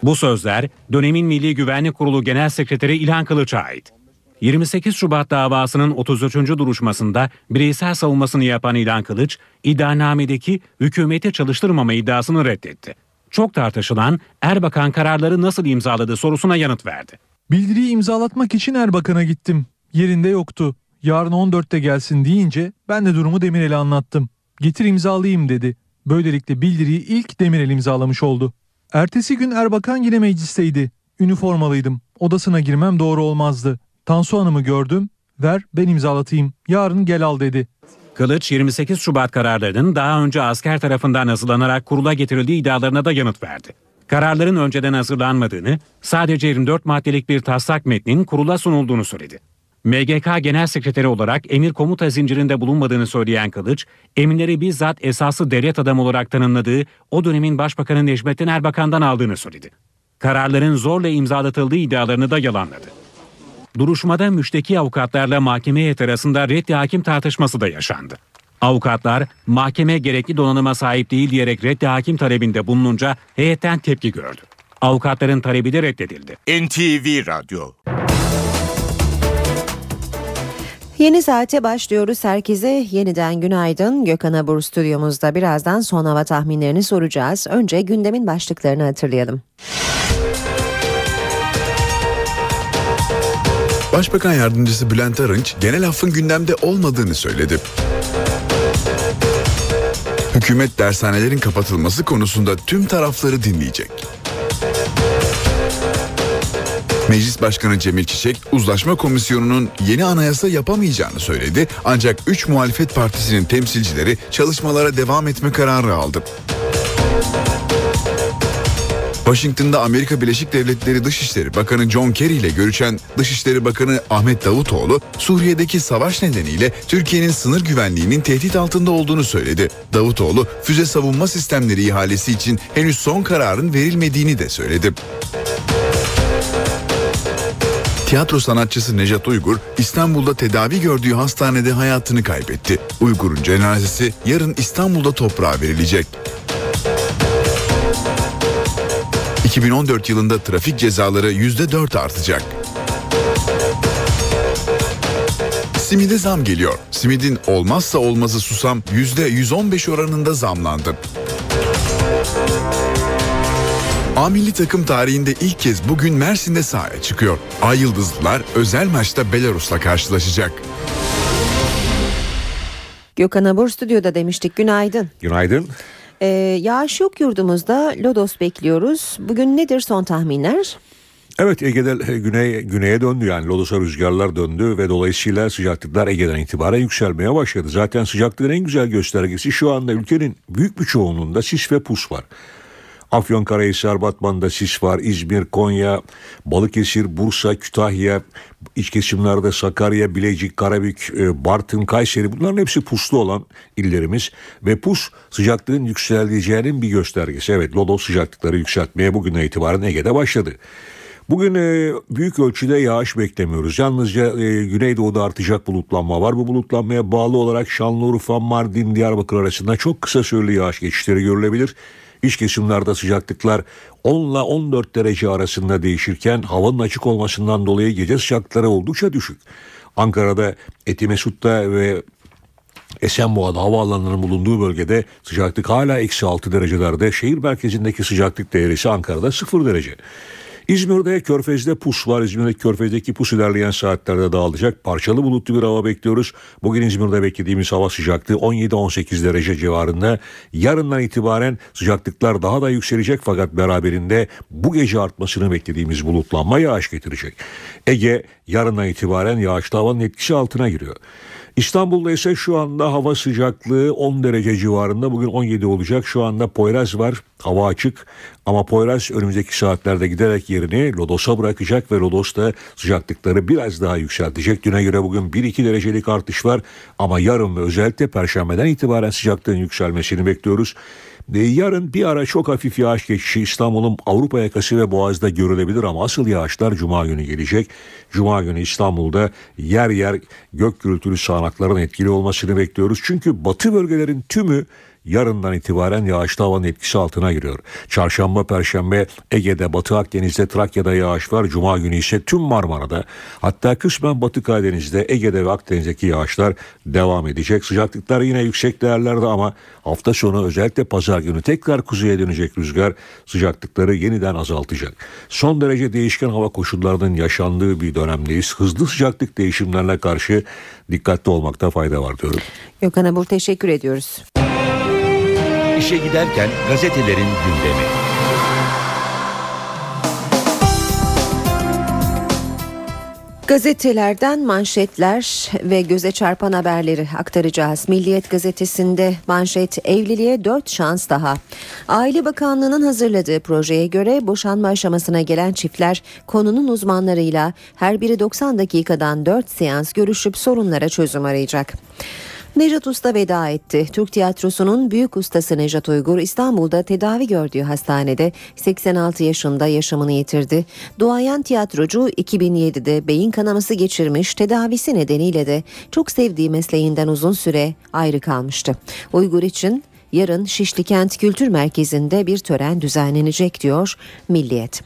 Bu sözler dönemin Milli Güvenlik Kurulu Genel Sekreteri İlhan Kılıç'a ait. 28 Şubat davasının 33. duruşmasında bireysel savunmasını yapan İlhan Kılıç, iddianamedeki hükümeti çalıştırmama iddiasını reddetti. Çok tartışılan Erbakan kararları nasıl imzaladı sorusuna yanıt verdi. Bildiriyi imzalatmak için Erbakan'a gittim. Yerinde yoktu. Yarın 14'te gelsin deyince ben de durumu Demirel'e anlattım. Getir imzalayayım dedi. Böylelikle bildiriyi ilk Demirel imzalamış oldu. Ertesi gün Erbakan yine meclisteydi. Üniformalıydım. Odasına girmem doğru olmazdı. Tansu Hanım'ı gördüm. Ver ben imzalatayım. Yarın gel al dedi. Kılıç 28 Şubat kararlarının daha önce asker tarafından hazırlanarak kurula getirildiği iddialarına da yanıt verdi. Kararların önceden hazırlanmadığını, sadece 24 maddelik bir taslak metnin kurula sunulduğunu söyledi. MGK Genel Sekreteri olarak emir komuta zincirinde bulunmadığını söyleyen Kılıç, emirleri bizzat esası devlet adamı olarak tanımladığı o dönemin Başbakanı Necmettin Erbakan'dan aldığını söyledi. Kararların zorla imzalatıldığı iddialarını da yalanladı. Duruşmada müşteki avukatlarla mahkeme heyeti arasında reddi hakim tartışması da yaşandı. Avukatlar mahkeme gerekli donanıma sahip değil diyerek reddi hakim talebinde bulununca heyetten tepki gördü. Avukatların talebi de reddedildi. NTV Radyo Yeni saate başlıyoruz. Herkese yeniden günaydın. Gökhan Abur stüdyomuzda birazdan son hava tahminlerini soracağız. Önce gündemin başlıklarını hatırlayalım. Başbakan Yardımcısı Bülent Arınç genel affın gündemde olmadığını söyledi. Hükümet dershanelerin kapatılması konusunda tüm tarafları dinleyecek. Meclis Başkanı Cemil Çiçek uzlaşma komisyonunun yeni anayasa yapamayacağını söyledi ancak 3 muhalefet partisinin temsilcileri çalışmalara devam etme kararı aldı. Washington'da Amerika Birleşik Devletleri Dışişleri Bakanı John Kerry ile görüşen Dışişleri Bakanı Ahmet Davutoğlu, Suriye'deki savaş nedeniyle Türkiye'nin sınır güvenliğinin tehdit altında olduğunu söyledi. Davutoğlu, füze savunma sistemleri ihalesi için henüz son kararın verilmediğini de söyledi. Tiyatro sanatçısı Nejat Uygur İstanbul'da tedavi gördüğü hastanede hayatını kaybetti. Uygur'un cenazesi yarın İstanbul'da toprağa verilecek. 2014 yılında trafik cezaları %4 artacak. Simide zam geliyor. Simidin olmazsa olmazı susam %115 oranında zamlandı. A milli takım tarihinde ilk kez bugün Mersin'de sahaya çıkıyor. Ay Yıldızlılar özel maçta Belarus'la karşılaşacak. Gökhan Abur stüdyoda demiştik. Günaydın. Günaydın. Ee, yağış yok yurdumuzda. Lodos bekliyoruz. Bugün nedir son tahminler? Evet Ege'de güney, güneye döndü yani Lodos'a rüzgarlar döndü ve dolayısıyla sıcaklıklar Ege'den itibaren yükselmeye başladı. Zaten sıcaklığın en güzel göstergesi şu anda ülkenin büyük bir çoğunluğunda sis ve pus var. Afyonkarahisar, Batman'da sis var. İzmir, Konya, Balıkesir, Bursa, Kütahya, iç kesimlerde Sakarya, Bilecik, Karabük, e, Bartın, Kayseri bunların hepsi puslu olan illerimiz. Ve pus sıcaklığın yükseleceğinin bir göstergesi. Evet Lodos sıcaklıkları yükseltmeye bugünden itibaren Ege'de başladı. Bugün e, büyük ölçüde yağış beklemiyoruz. Yalnızca e, Güneydoğu'da artacak bulutlanma var. Bu bulutlanmaya bağlı olarak Şanlıurfa, Mardin, Diyarbakır arasında çok kısa süreli yağış geçişleri görülebilir. İç kesimlerde sıcaklıklar 10 ile 14 derece arasında değişirken havanın açık olmasından dolayı gece sıcaklıkları oldukça düşük. Ankara'da Etimesut'ta ve Esenboğa'da havaalanının bulunduğu bölgede sıcaklık hala eksi 6 derecelerde. Şehir merkezindeki sıcaklık değeri ise Ankara'da 0 derece. İzmir'de Körfez'de pus var. İzmir'deki Körfez'deki pus ilerleyen saatlerde dağılacak. Parçalı bulutlu bir hava bekliyoruz. Bugün İzmir'de beklediğimiz hava sıcaklığı 17-18 derece civarında. Yarından itibaren sıcaklıklar daha da yükselecek fakat beraberinde bu gece artmasını beklediğimiz bulutlanma yağış getirecek. Ege yarından itibaren yağışlı havanın etkisi altına giriyor. İstanbul'da ise şu anda hava sıcaklığı 10 derece civarında. Bugün 17 olacak. Şu anda Poyraz var. Hava açık ama Poyraz önümüzdeki saatlerde giderek yerini Lodos'a bırakacak ve Lodos da sıcaklıkları biraz daha yükseltecek. Düne göre bugün 1-2 derecelik artış var ama yarın ve özellikle perşembeden itibaren sıcaklığın yükselmesini bekliyoruz. Yarın bir ara çok hafif yağış geçişi İstanbul'un Avrupa yakası ve Boğaz'da görülebilir ama asıl yağışlar Cuma günü gelecek. Cuma günü İstanbul'da yer yer gök gürültülü sağanakların etkili olmasını bekliyoruz. Çünkü batı bölgelerin tümü yarından itibaren yağışlı havanın etkisi altına giriyor. Çarşamba, Perşembe Ege'de, Batı Akdeniz'de, Trakya'da yağış var. Cuma günü ise tüm Marmara'da hatta kısmen Batı Karadeniz'de, Ege'de ve Akdeniz'deki yağışlar devam edecek. Sıcaklıklar yine yüksek değerlerde ama hafta sonu özellikle pazar günü tekrar kuzeye dönecek rüzgar sıcaklıkları yeniden azaltacak. Son derece değişken hava koşullarının yaşandığı bir dönemdeyiz. Hızlı sıcaklık değişimlerine karşı dikkatli olmakta fayda var diyorum. Gökhan Abur teşekkür ediyoruz. İşe giderken gazetelerin gündemi. Gazetelerden manşetler ve göze çarpan haberleri aktaracağız. Milliyet gazetesinde manşet evliliğe dört şans daha. Aile Bakanlığı'nın hazırladığı projeye göre boşanma aşamasına gelen çiftler konunun uzmanlarıyla her biri 90 dakikadan 4 seans görüşüp sorunlara çözüm arayacak. Nejat Usta veda etti. Türk tiyatrosunun büyük ustası Nejat Uygur İstanbul'da tedavi gördüğü hastanede 86 yaşında yaşamını yitirdi. Duayen tiyatrocu 2007'de beyin kanaması geçirmiş tedavisi nedeniyle de çok sevdiği mesleğinden uzun süre ayrı kalmıştı. Uygur için yarın Şişli Kent Kültür Merkezi'nde bir tören düzenlenecek diyor Milliyet.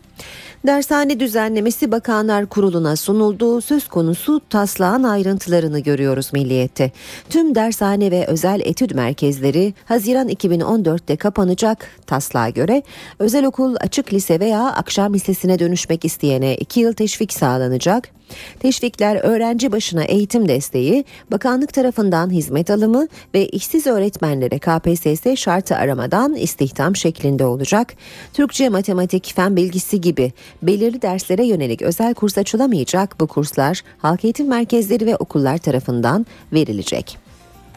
Dershane düzenlemesi Bakanlar Kurulu'na sunulduğu söz konusu taslağın ayrıntılarını görüyoruz Milliyet'te. Tüm dershane ve özel etüt merkezleri Haziran 2014'te kapanacak taslağa göre özel okul, açık lise veya akşam lisesine dönüşmek isteyene 2 yıl teşvik sağlanacak. Teşvikler öğrenci başına eğitim desteği, bakanlık tarafından hizmet alımı ve işsiz öğretmenlere KPSS şartı aramadan istihdam şeklinde olacak. Türkçe, matematik, fen bilgisi gibi belirli derslere yönelik özel kurs açılamayacak bu kurslar halk eğitim merkezleri ve okullar tarafından verilecek.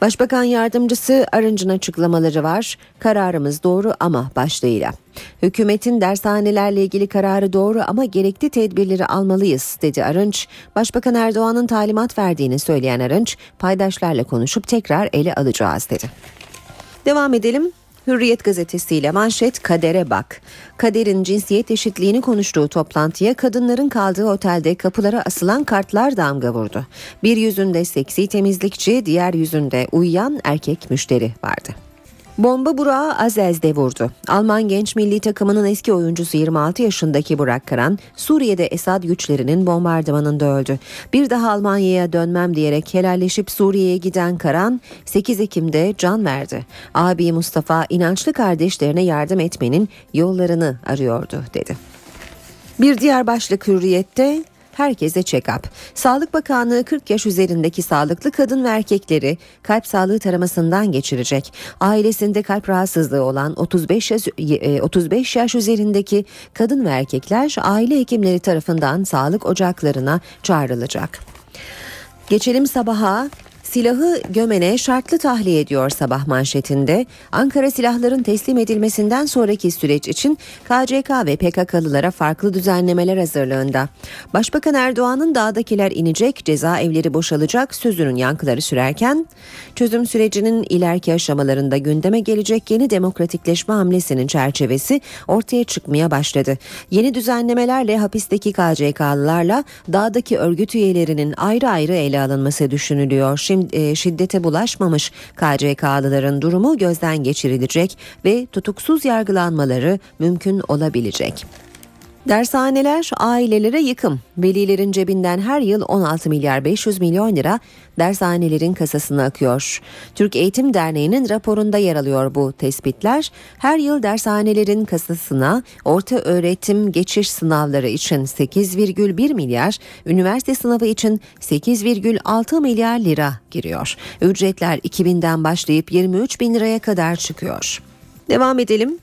Başbakan yardımcısı Arınç'ın açıklamaları var. Kararımız doğru ama başlığıyla. Hükümetin dershanelerle ilgili kararı doğru ama gerekli tedbirleri almalıyız dedi Arınç. Başbakan Erdoğan'ın talimat verdiğini söyleyen Arınç, paydaşlarla konuşup tekrar ele alacağız dedi. Devam edelim. Hürriyet gazetesiyle manşet kadere bak. Kaderin cinsiyet eşitliğini konuştuğu toplantıya kadınların kaldığı otelde kapılara asılan kartlar damga vurdu. Bir yüzünde seksi temizlikçi, diğer yüzünde uyuyan erkek müşteri vardı. Bomba Burak'ı Azez'de vurdu. Alman genç milli takımının eski oyuncusu 26 yaşındaki Burak Karan, Suriye'de Esad güçlerinin bombardımanında öldü. Bir daha Almanya'ya dönmem diyerek helalleşip Suriye'ye giden Karan, 8 Ekim'de can verdi. Abi Mustafa inançlı kardeşlerine yardım etmenin yollarını arıyordu dedi. Bir diğer başlık hürriyette herkese check-up. Sağlık Bakanlığı 40 yaş üzerindeki sağlıklı kadın ve erkekleri kalp sağlığı taramasından geçirecek. Ailesinde kalp rahatsızlığı olan 35 yaş, 35 yaş üzerindeki kadın ve erkekler aile hekimleri tarafından sağlık ocaklarına çağrılacak. Geçelim sabaha. Silahı gömene şartlı tahliye ediyor sabah manşetinde. Ankara silahların teslim edilmesinden sonraki süreç için KCK ve PKK'lılara farklı düzenlemeler hazırlığında. Başbakan Erdoğan'ın dağdakiler inecek, cezaevleri boşalacak sözünün yankıları sürerken çözüm sürecinin ileriki aşamalarında gündeme gelecek yeni demokratikleşme hamlesinin çerçevesi ortaya çıkmaya başladı. Yeni düzenlemelerle hapisteki KCK'lılarla dağdaki örgüt üyelerinin ayrı ayrı ele alınması düşünülüyor. Şimdi şiddete bulaşmamış KCK'lıların durumu gözden geçirilecek ve tutuksuz yargılanmaları mümkün olabilecek. Dershaneler ailelere yıkım. Velilerin cebinden her yıl 16 milyar 500 milyon lira dershanelerin kasasına akıyor. Türk Eğitim Derneği'nin raporunda yer alıyor bu tespitler. Her yıl dershanelerin kasasına orta öğretim geçiş sınavları için 8,1 milyar, üniversite sınavı için 8,6 milyar lira giriyor. Ücretler 2000'den başlayıp 23 bin liraya kadar çıkıyor. Devam edelim.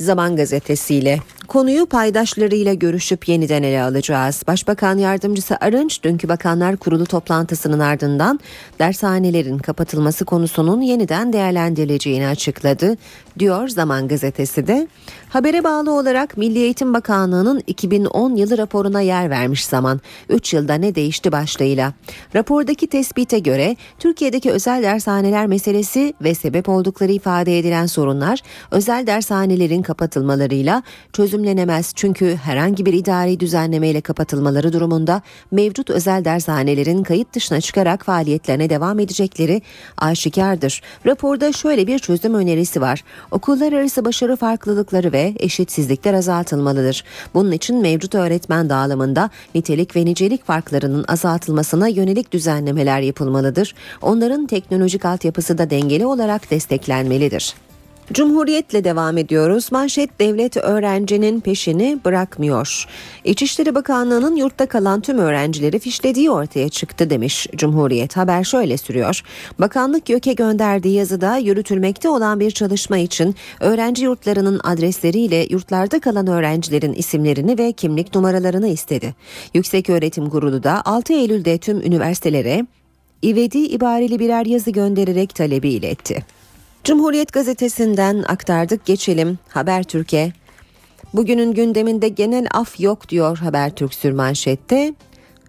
Zaman gazetesiyle konuyu paydaşlarıyla görüşüp yeniden ele alacağız. Başbakan yardımcısı Arınç dünkü Bakanlar Kurulu toplantısının ardından dershanelerin kapatılması konusunun yeniden değerlendirileceğini açıkladı diyor Zaman gazetesi de. Habere bağlı olarak Milli Eğitim Bakanlığı'nın 2010 yılı raporuna yer vermiş zaman 3 yılda ne değişti başlığıyla. Rapordaki tespite göre Türkiye'deki özel dershaneler meselesi ve sebep oldukları ifade edilen sorunlar özel dershanelerin kapatılmalarıyla çözümlenemez. Çünkü herhangi bir idari düzenlemeyle kapatılmaları durumunda mevcut özel dershanelerin kayıt dışına çıkarak faaliyetlerine devam edecekleri aşikardır. Raporda şöyle bir çözüm önerisi var. Okullar arası başarı farklılıkları ve eşitsizlikler azaltılmalıdır. Bunun için mevcut öğretmen dağılımında nitelik ve nicelik farklarının azaltılmasına yönelik düzenlemeler yapılmalıdır. Onların teknolojik altyapısı da dengeli olarak desteklenmelidir. Cumhuriyetle devam ediyoruz. Manşet devlet öğrencinin peşini bırakmıyor. İçişleri Bakanlığı'nın yurtta kalan tüm öğrencileri fişlediği ortaya çıktı demiş Cumhuriyet. Haber şöyle sürüyor. Bakanlık YÖK'e gönderdiği yazıda yürütülmekte olan bir çalışma için öğrenci yurtlarının adresleriyle yurtlarda kalan öğrencilerin isimlerini ve kimlik numaralarını istedi. Yüksek Öğretim Kurulu da 6 Eylül'de tüm üniversitelere ivedi ibareli birer yazı göndererek talebi iletti. Cumhuriyet gazetesinden aktardık geçelim Habertürk'e. Bugünün gündeminde genel af yok diyor Habertürk sürmanşette.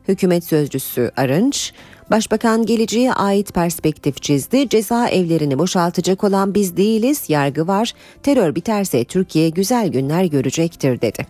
Hükümet sözcüsü Arınç, Başbakan geleceğe ait perspektif çizdi. Ceza evlerini boşaltacak olan biz değiliz, yargı var. Terör biterse Türkiye güzel günler görecektir dedi.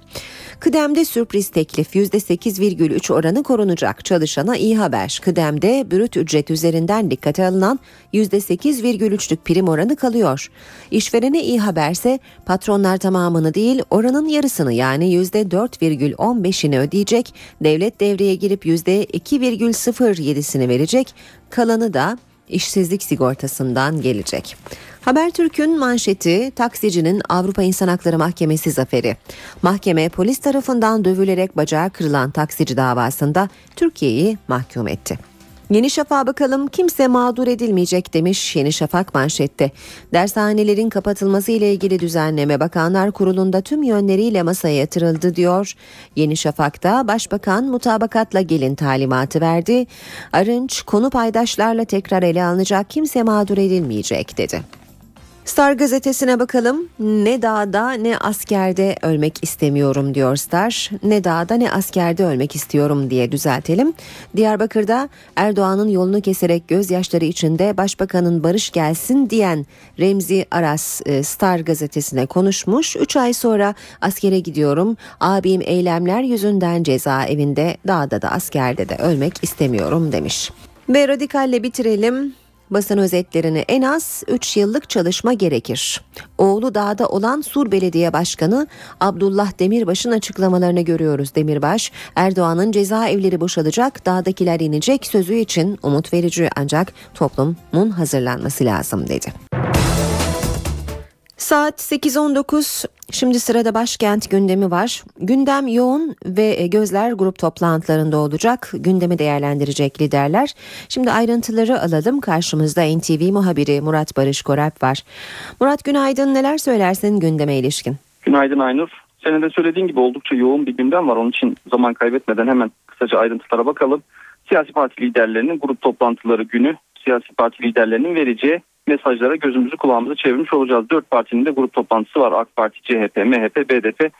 Kıdemde sürpriz teklif %8,3 oranı korunacak. Çalışana iyi haber. Kıdemde brüt ücret üzerinden dikkate alınan %8,3'lük prim oranı kalıyor. İşverene iyi haberse patronlar tamamını değil oranın yarısını yani %4,15'ini ödeyecek. Devlet devreye girip %2,07'sini verecek. Kalanı da işsizlik sigortasından gelecek. Habertürk'ün manşeti taksicinin Avrupa İnsan Hakları Mahkemesi zaferi. Mahkeme polis tarafından dövülerek bacağı kırılan taksici davasında Türkiye'yi mahkum etti. Yeni Şafak'a bakalım kimse mağdur edilmeyecek demiş Yeni Şafak manşette. Dershanelerin kapatılması ile ilgili düzenleme Bakanlar Kurulu'nda tüm yönleriyle masaya yatırıldı diyor. Yeni Şafak'ta Başbakan mutabakatla gelin talimatı verdi. Arınç konu paydaşlarla tekrar ele alınacak kimse mağdur edilmeyecek dedi. Star gazetesine bakalım. Ne dağda ne askerde ölmek istemiyorum diyor Star. Ne dağda ne askerde ölmek istiyorum diye düzeltelim. Diyarbakır'da Erdoğan'ın yolunu keserek gözyaşları içinde başbakanın barış gelsin diyen Remzi Aras e, Star gazetesine konuşmuş. 3 ay sonra askere gidiyorum. Abim eylemler yüzünden cezaevinde dağda da askerde de ölmek istemiyorum demiş. Ve radikalle bitirelim basın özetlerini en az 3 yıllık çalışma gerekir. Oğlu dağda olan Sur Belediye Başkanı Abdullah Demirbaş'ın açıklamalarını görüyoruz. Demirbaş, Erdoğan'ın cezaevleri boşalacak, dağdakiler inecek sözü için umut verici ancak toplumun hazırlanması lazım dedi. Saat 8.19 şimdi sırada başkent gündemi var. Gündem yoğun ve gözler grup toplantılarında olacak. Gündemi değerlendirecek liderler. Şimdi ayrıntıları alalım. Karşımızda NTV muhabiri Murat Barış Korap var. Murat günaydın neler söylersin gündeme ilişkin? Günaydın Aynur. Senin de söylediğin gibi oldukça yoğun bir gündem var. Onun için zaman kaybetmeden hemen kısaca ayrıntılara bakalım. Siyasi parti liderlerinin grup toplantıları günü siyasi parti liderlerinin vereceği mesajlara gözümüzü kulağımızı çevirmiş olacağız. Dört partinin de grup toplantısı var. AK Parti, CHP, MHP, BDP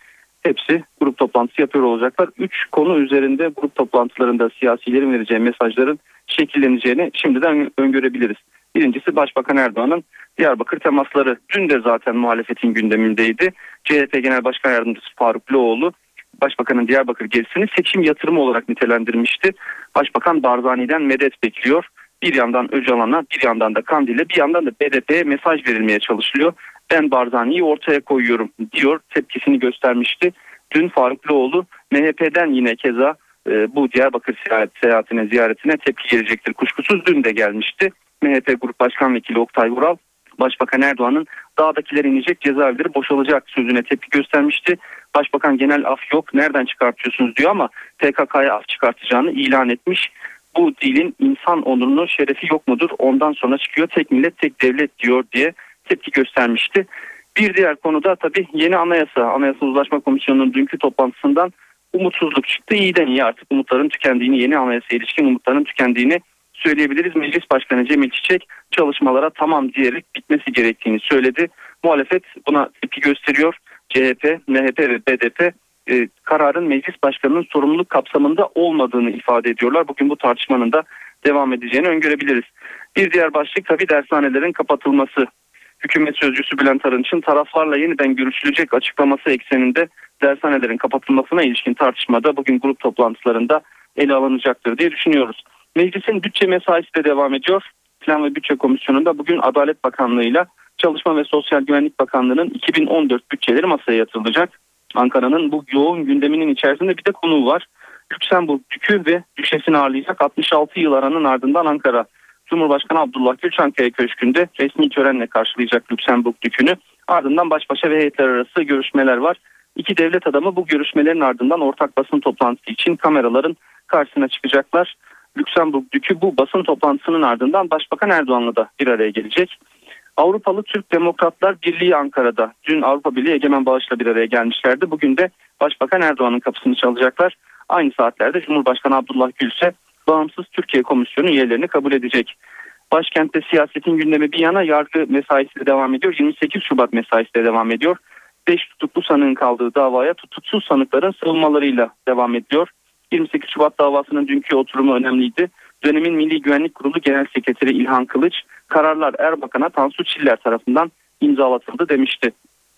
hepsi grup toplantısı yapıyor olacaklar. Üç konu üzerinde grup toplantılarında siyasilerin vereceği mesajların şekilleneceğini şimdiden öngörebiliriz. Birincisi Başbakan Erdoğan'ın Diyarbakır temasları. Dün de zaten muhalefetin gündemindeydi. CHP Genel Başkan Yardımcısı Faruk Loğlu Başbakanın Diyarbakır gezisini seçim yatırımı olarak nitelendirmişti. Başbakan Barzani'den medet bekliyor bir yandan Öcalan'a bir yandan da Kandil'e bir yandan da BDP'ye mesaj verilmeye çalışılıyor. Ben Barzani'yi ortaya koyuyorum diyor tepkisini göstermişti. Dün Farukluoğlu MHP'den yine keza e, bu Diyarbakır seyahat, seyahatine ziyaretine tepki gelecektir. Kuşkusuz dün de gelmişti. MHP Grup Başkan Vekili Oktay Vural Başbakan Erdoğan'ın dağdakiler inecek cezaevleri boşalacak sözüne tepki göstermişti. Başbakan genel af yok nereden çıkartıyorsunuz diyor ama PKK'ya af çıkartacağını ilan etmiş. Bu dilin insan onurunu şerefi yok mudur ondan sonra çıkıyor tek millet tek devlet diyor diye tepki göstermişti. Bir diğer konuda tabii yeni anayasa, Anayasa Uzlaşma Komisyonu'nun dünkü toplantısından umutsuzluk çıktı. İyiden iyi artık umutların tükendiğini, yeni anayasa ilişkin umutların tükendiğini söyleyebiliriz. Meclis Başkanı Cemil Çiçek çalışmalara tamam diyerek bitmesi gerektiğini söyledi. Muhalefet buna tepki gösteriyor. CHP, MHP ve BDP e, kararın meclis başkanının sorumluluk kapsamında olmadığını ifade ediyorlar. Bugün bu tartışmanın da devam edeceğini öngörebiliriz. Bir diğer başlık tabii dershanelerin kapatılması. Hükümet sözcüsü Bülent Arınç'ın taraflarla yeniden görüşülecek açıklaması ekseninde dershanelerin kapatılmasına ilişkin tartışmada bugün grup toplantılarında ele alınacaktır diye düşünüyoruz. Meclisin bütçe mesaisi de devam ediyor. Plan ve Bütçe Komisyonu'nda bugün Adalet Bakanlığı'yla Çalışma ve Sosyal Güvenlik Bakanlığı'nın 2014 bütçeleri masaya yatırılacak. Ankara'nın bu yoğun gündeminin içerisinde bir de konu var. Lüksemburg Dükü ve Düşesini ağırlayacak 66 yıl aranın ardından Ankara Cumhurbaşkanı Abdullah Gül Çankaya Köşkü'nde resmi törenle karşılayacak Lüksemburg Dükü'nü. Ardından baş başa ve heyetler arası görüşmeler var. İki devlet adamı bu görüşmelerin ardından ortak basın toplantısı için kameraların karşısına çıkacaklar. Lüksemburg Dükü bu basın toplantısının ardından Başbakan Erdoğan'la da bir araya gelecek. Avrupalı Türk Demokratlar Birliği Ankara'da dün Avrupa Birliği Egemen Bağış'la bir araya gelmişlerdi. Bugün de Başbakan Erdoğan'ın kapısını çalacaklar. Aynı saatlerde Cumhurbaşkanı Abdullah Gül ise Bağımsız Türkiye Komisyonu üyelerini kabul edecek. Başkentte siyasetin gündemi bir yana yargı mesaisi de devam ediyor. 28 Şubat mesaisi de devam ediyor. 5 tutuklu sanığın kaldığı davaya tutuksuz sanıkların savunmalarıyla devam ediyor. 28 Şubat davasının dünkü oturumu önemliydi. Dönemin Milli Güvenlik Kurulu Genel Sekreteri İlhan Kılıç kararlar Erbakan'a Tansu Çiller tarafından imzalatıldı demişti.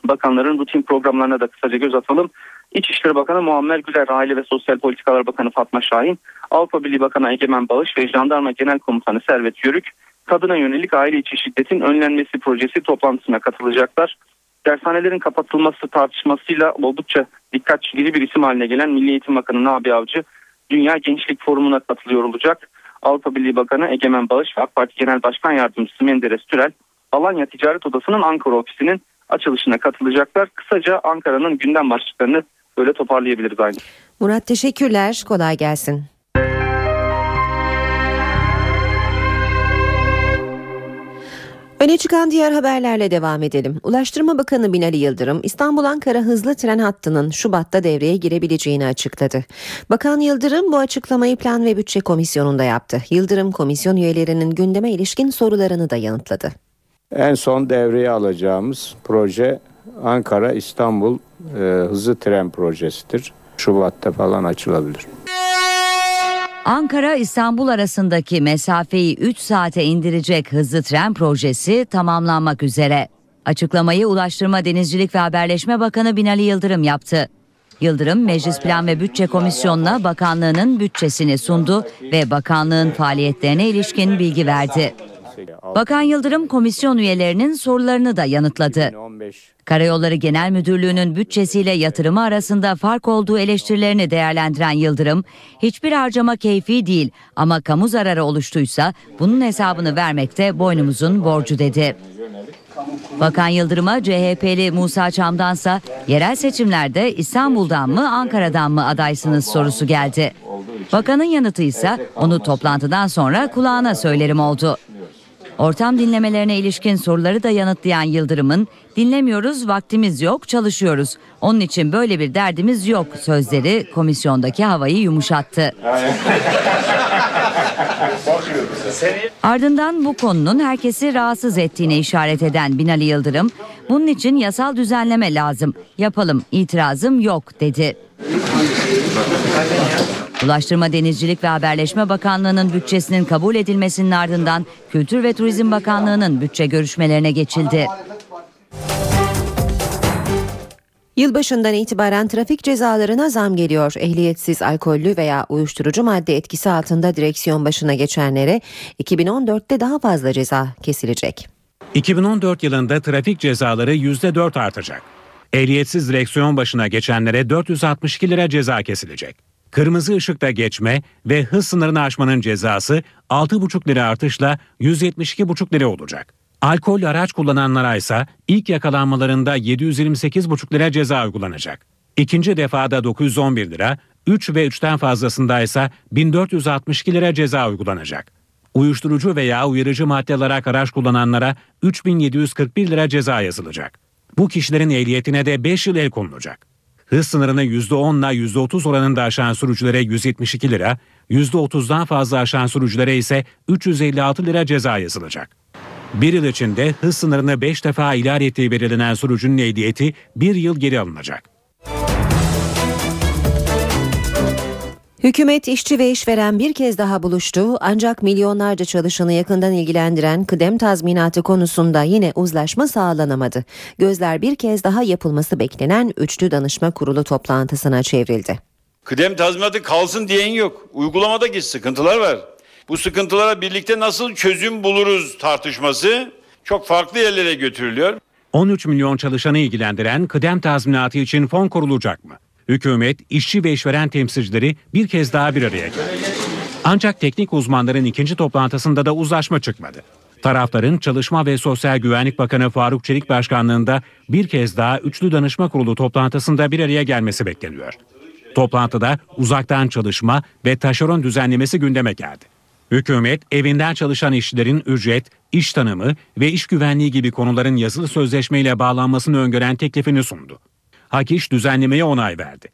Bakanların rutin programlarına da kısaca göz atalım. İçişleri Bakanı Muammer Güler, Aile ve Sosyal Politikalar Bakanı Fatma Şahin, Avrupa Birliği Bakanı Egemen Bağış ve Jandarma Genel Komutanı Servet Yörük, kadına yönelik aile içi şiddetin önlenmesi projesi toplantısına katılacaklar. Dershanelerin kapatılması tartışmasıyla oldukça dikkat çekici bir isim haline gelen Milli Eğitim Bakanı Nabi Avcı, Dünya Gençlik Forumu'na katılıyor olacak. Avrupa Birliği Bakanı Egemen Bağış ve AK Parti Genel Başkan Yardımcısı Menderes Türel, Alanya Ticaret Odası'nın Ankara ofisinin açılışına katılacaklar. Kısaca Ankara'nın gündem başlıklarını böyle toparlayabiliriz aynı. Murat teşekkürler. Kolay gelsin. Öne çıkan diğer haberlerle devam edelim. Ulaştırma Bakanı Binali Yıldırım, İstanbul-Ankara hızlı tren hattının Şubat'ta devreye girebileceğini açıkladı. Bakan Yıldırım bu açıklamayı Plan ve Bütçe Komisyonu'nda yaptı. Yıldırım komisyon üyelerinin gündeme ilişkin sorularını da yanıtladı. En son devreye alacağımız proje Ankara-İstanbul e, hızlı tren projesidir. Şubat'ta falan açılabilir. Ankara İstanbul arasındaki mesafeyi 3 saate indirecek hızlı tren projesi tamamlanmak üzere. Açıklamayı Ulaştırma Denizcilik ve Haberleşme Bakanı Binali Yıldırım yaptı. Yıldırım Meclis Plan ve Bütçe Komisyonu'na bakanlığının bütçesini sundu ve bakanlığın faaliyetlerine ilişkin bilgi verdi. Bakan Yıldırım komisyon üyelerinin sorularını da yanıtladı. Karayolları Genel Müdürlüğü'nün bütçesiyle yatırımı arasında fark olduğu eleştirilerini değerlendiren Yıldırım, hiçbir harcama keyfi değil ama kamu zararı oluştuysa bunun hesabını vermekte boynumuzun borcu dedi. Bakan Yıldırım'a CHP'li Musa Çam'dansa yerel seçimlerde İstanbul'dan mı Ankara'dan mı adaysınız sorusu geldi. Bakanın yanıtı ise onu toplantıdan sonra kulağına söylerim oldu. Ortam dinlemelerine ilişkin soruları da yanıtlayan Yıldırım'ın dinlemiyoruz vaktimiz yok çalışıyoruz. Onun için böyle bir derdimiz yok sözleri komisyondaki havayı yumuşattı. Ardından bu konunun herkesi rahatsız ettiğine işaret eden Binali Yıldırım, bunun için yasal düzenleme lazım, yapalım, itirazım yok dedi. Ulaştırma Denizcilik ve Haberleşme Bakanlığı'nın bütçesinin kabul edilmesinin ardından Kültür ve Turizm Bakanlığı'nın bütçe görüşmelerine geçildi. Yılbaşından itibaren trafik cezalarına zam geliyor. Ehliyetsiz alkollü veya uyuşturucu madde etkisi altında direksiyon başına geçenlere 2014'te daha fazla ceza kesilecek. 2014 yılında trafik cezaları %4 artacak. Ehliyetsiz direksiyon başına geçenlere 462 lira ceza kesilecek. Kırmızı ışıkta geçme ve hız sınırını aşmanın cezası 6,5 lira artışla 172,5 lira olacak. Alkol araç kullananlara ise ilk yakalanmalarında 728,5 lira ceza uygulanacak. İkinci defada 911 lira, 3 ve 3'ten fazlasında ise 1462 lira ceza uygulanacak. Uyuşturucu veya uyarıcı madde alarak araç kullananlara 3741 lira ceza yazılacak. Bu kişilerin ehliyetine de 5 yıl el konulacak. Hız sınırını %10 ile %30 oranında aşan sürücülere 172 lira, %30'dan fazla aşan sürücülere ise 356 lira ceza yazılacak. Bir yıl içinde hız sınırını 5 defa ihlal ettiği belirlenen sürücünün ehliyeti 1 yıl geri alınacak. Hükümet, işçi ve işveren bir kez daha buluştu ancak milyonlarca çalışanı yakından ilgilendiren kıdem tazminatı konusunda yine uzlaşma sağlanamadı. Gözler bir kez daha yapılması beklenen Üçlü Danışma Kurulu toplantısına çevrildi. Kıdem tazminatı kalsın diyen yok. Uygulamadaki sıkıntılar var. Bu sıkıntılara birlikte nasıl çözüm buluruz tartışması çok farklı yerlere götürülüyor. 13 milyon çalışanı ilgilendiren kıdem tazminatı için fon kurulacak mı? Hükümet, işçi ve işveren temsilcileri bir kez daha bir araya geldi. Ancak teknik uzmanların ikinci toplantısında da uzlaşma çıkmadı. Tarafların Çalışma ve Sosyal Güvenlik Bakanı Faruk Çelik Başkanlığında bir kez daha Üçlü Danışma Kurulu toplantısında bir araya gelmesi bekleniyor. Toplantıda uzaktan çalışma ve taşeron düzenlemesi gündeme geldi. Hükümet, evinden çalışan işçilerin ücret, iş tanımı ve iş güvenliği gibi konuların yazılı sözleşmeyle bağlanmasını öngören teklifini sundu. Hak İş düzenlemeye onay verdi.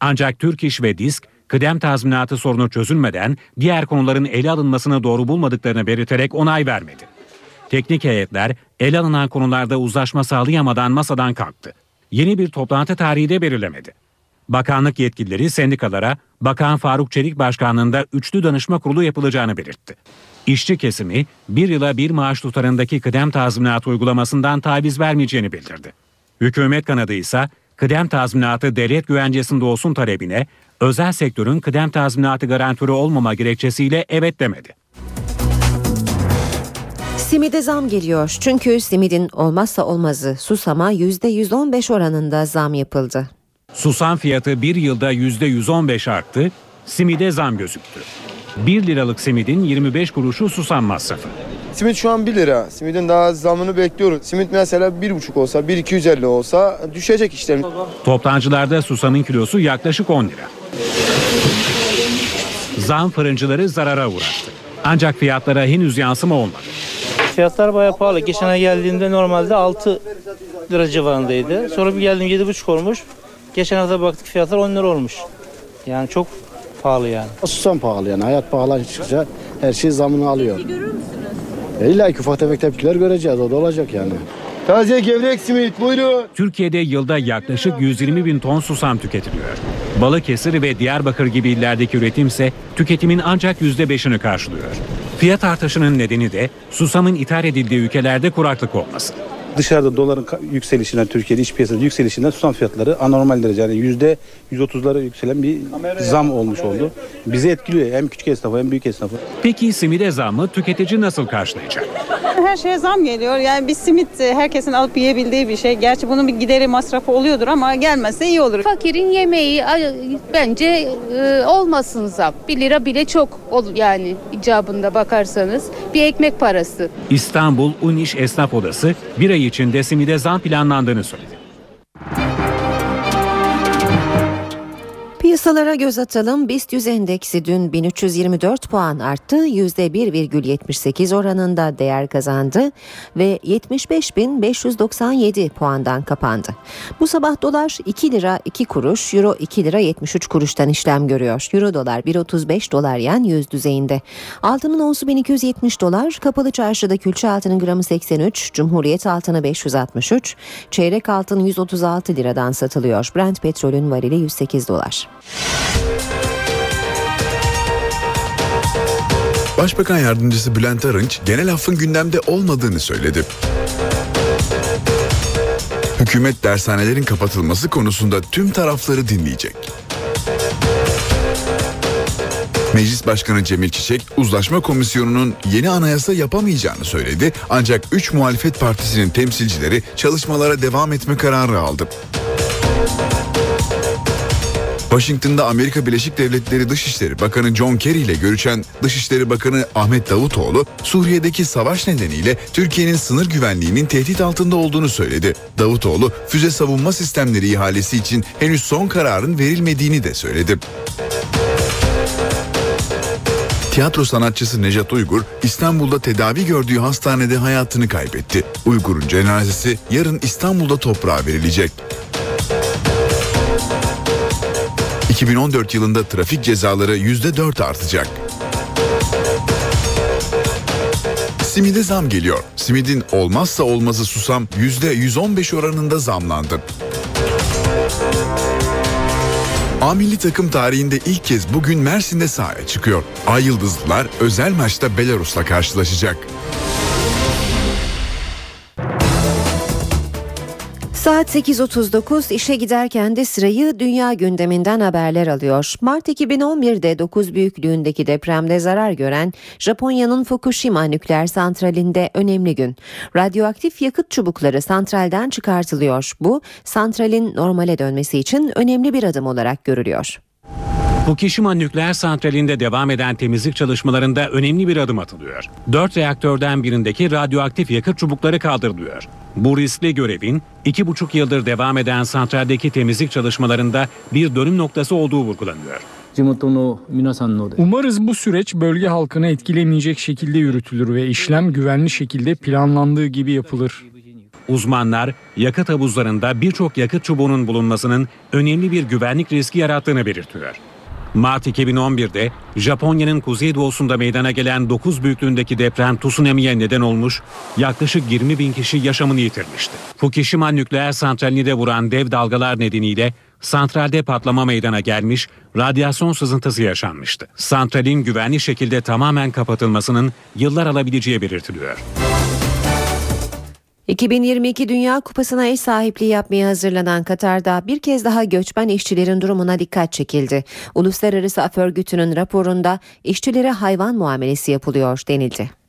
Ancak Türk İş ve Disk kıdem tazminatı sorunu çözülmeden diğer konuların ele alınmasını doğru bulmadıklarını belirterek onay vermedi. Teknik heyetler ele alınan konularda uzlaşma sağlayamadan masadan kalktı. Yeni bir toplantı tarihi de belirlemedi. Bakanlık yetkilileri sendikalara Bakan Faruk Çelik başkanlığında üçlü danışma kurulu yapılacağını belirtti. İşçi kesimi bir yıla bir maaş tutarındaki kıdem tazminatı uygulamasından taviz vermeyeceğini bildirdi. Hükümet kanadı ise kıdem tazminatı devlet güvencesinde olsun talebine özel sektörün kıdem tazminatı garantörü olmama gerekçesiyle evet demedi. Simide zam geliyor çünkü simidin olmazsa olmazı susama %115 oranında zam yapıldı. Susam fiyatı bir yılda %115 arttı, simide zam gözüktü. 1 liralık simidin 25 kuruşu susam masrafı. Simit şu an 1 lira. Simidin daha az zamını bekliyoruz. Simit mesela 1,5 olsa, 1,250 olsa düşecek işte. Toptancılarda susamın kilosu yaklaşık 10 lira. Zam fırıncıları zarara uğrattı. Ancak fiyatlara henüz yansıma olmadı. Fiyatlar bayağı pahalı. Geçen ay geldiğimde normalde 6 lira civarındaydı. Sonra bir geldim 7,5 olmuş. Geçen hafta baktık fiyatlar 10 lira olmuş. Yani çok pahalı yani. Susam pahalı yani. Hayat pahalaştıkça her şey zamını alıyor. görür müsünüz? E illa ki ufak tefek tepkiler göreceğiz. O da olacak yani. Taze gevrek simit buyurun. Türkiye'de yılda yaklaşık 120 bin ton susam tüketiliyor. Balıkesir ve Diyarbakır gibi illerdeki üretim ise tüketimin ancak %5'ini karşılıyor. Fiyat artışının nedeni de susamın ithal edildiği ülkelerde kuraklık olması. Dışarıda doların yükselişinden, Türkiye'de iç piyasada yükselişinden susam fiyatları anormal derece yani yüzde 130'lara yükselen bir zam olmuş oldu. Bizi etkiliyor hem küçük esnafı hem büyük esnafı. Peki simide zammı tüketici nasıl karşılayacak? Her şeye zam geliyor. Yani bir simit e, herkesin alıp yiyebildiği bir şey. Gerçi bunun bir gideri masrafı oluyordur ama gelmezse iyi olur. Fakirin yemeği bence e, olmasın zam. 1 lira bile çok yani icabında bakarsanız bir ekmek parası. İstanbul Uniş Esnaf Odası bir ay içinde simide zam planlandığını söyledi. Piyasalara göz atalım. BIST 100 endeksi dün 1324 puan arttı. %1,78 oranında değer kazandı ve 75.597 puandan kapandı. Bu sabah dolar 2 lira 2 kuruş, euro 2 lira 73 kuruştan işlem görüyor. Euro dolar 1.35 dolar yen 100 düzeyinde. Altının onsu 1270 dolar, kapalı çarşıda külçe altının gramı 83, Cumhuriyet altını 563, çeyrek altın 136 liradan satılıyor. Brent petrolün varili 108 dolar. Başbakan Yardımcısı Bülent Arınç genel affın gündemde olmadığını söyledi. Hükümet dershanelerin kapatılması konusunda tüm tarafları dinleyecek. Meclis Başkanı Cemil Çiçek, uzlaşma komisyonunun yeni anayasa yapamayacağını söyledi. Ancak 3 muhalefet partisinin temsilcileri çalışmalara devam etme kararı aldı. Washington'da Amerika Birleşik Devletleri Dışişleri Bakanı John Kerry ile görüşen Dışişleri Bakanı Ahmet Davutoğlu, Suriye'deki savaş nedeniyle Türkiye'nin sınır güvenliğinin tehdit altında olduğunu söyledi. Davutoğlu, füze savunma sistemleri ihalesi için henüz son kararın verilmediğini de söyledi. Tiyatro sanatçısı Nejat Uygur İstanbul'da tedavi gördüğü hastanede hayatını kaybetti. Uygur'un cenazesi yarın İstanbul'da toprağa verilecek. 2014 yılında trafik cezaları %4 artacak. Simide zam geliyor. Simidin olmazsa olmazı susam %115 oranında zamlandı. A takım tarihinde ilk kez bugün Mersin'de sahaya çıkıyor. Ay Yıldızlılar özel maçta Belarus'la karşılaşacak. Saat 8.39 işe giderken de sırayı dünya gündeminden haberler alıyor. Mart 2011'de 9 büyüklüğündeki depremde zarar gören Japonya'nın Fukushima nükleer santralinde önemli gün. Radyoaktif yakıt çubukları santralden çıkartılıyor. Bu santralin normale dönmesi için önemli bir adım olarak görülüyor. Fukushima nükleer santralinde devam eden temizlik çalışmalarında önemli bir adım atılıyor. Dört reaktörden birindeki radyoaktif yakıt çubukları kaldırılıyor. Bu riskli görevin iki buçuk yıldır devam eden santraldeki temizlik çalışmalarında bir dönüm noktası olduğu vurgulanıyor. Umarız bu süreç bölge halkını etkilemeyecek şekilde yürütülür ve işlem güvenli şekilde planlandığı gibi yapılır. Uzmanlar yakıt havuzlarında birçok yakıt çubuğunun bulunmasının önemli bir güvenlik riski yarattığını belirtiyor. Mart 2011'de Japonya'nın kuzeydoğusunda meydana gelen 9 büyüklüğündeki deprem tsunami'ye neden olmuş, yaklaşık 20 bin kişi yaşamını yitirmişti. Fukushima nükleer santralini de vuran dev dalgalar nedeniyle santralde patlama meydana gelmiş, radyasyon sızıntısı yaşanmıştı. Santralin güvenli şekilde tamamen kapatılmasının yıllar alabileceği belirtiliyor. 2022 Dünya Kupası'na eş sahipliği yapmaya hazırlanan Katar'da bir kez daha göçmen işçilerin durumuna dikkat çekildi. Uluslararası Af Örgütü'nün raporunda işçilere hayvan muamelesi yapılıyor denildi.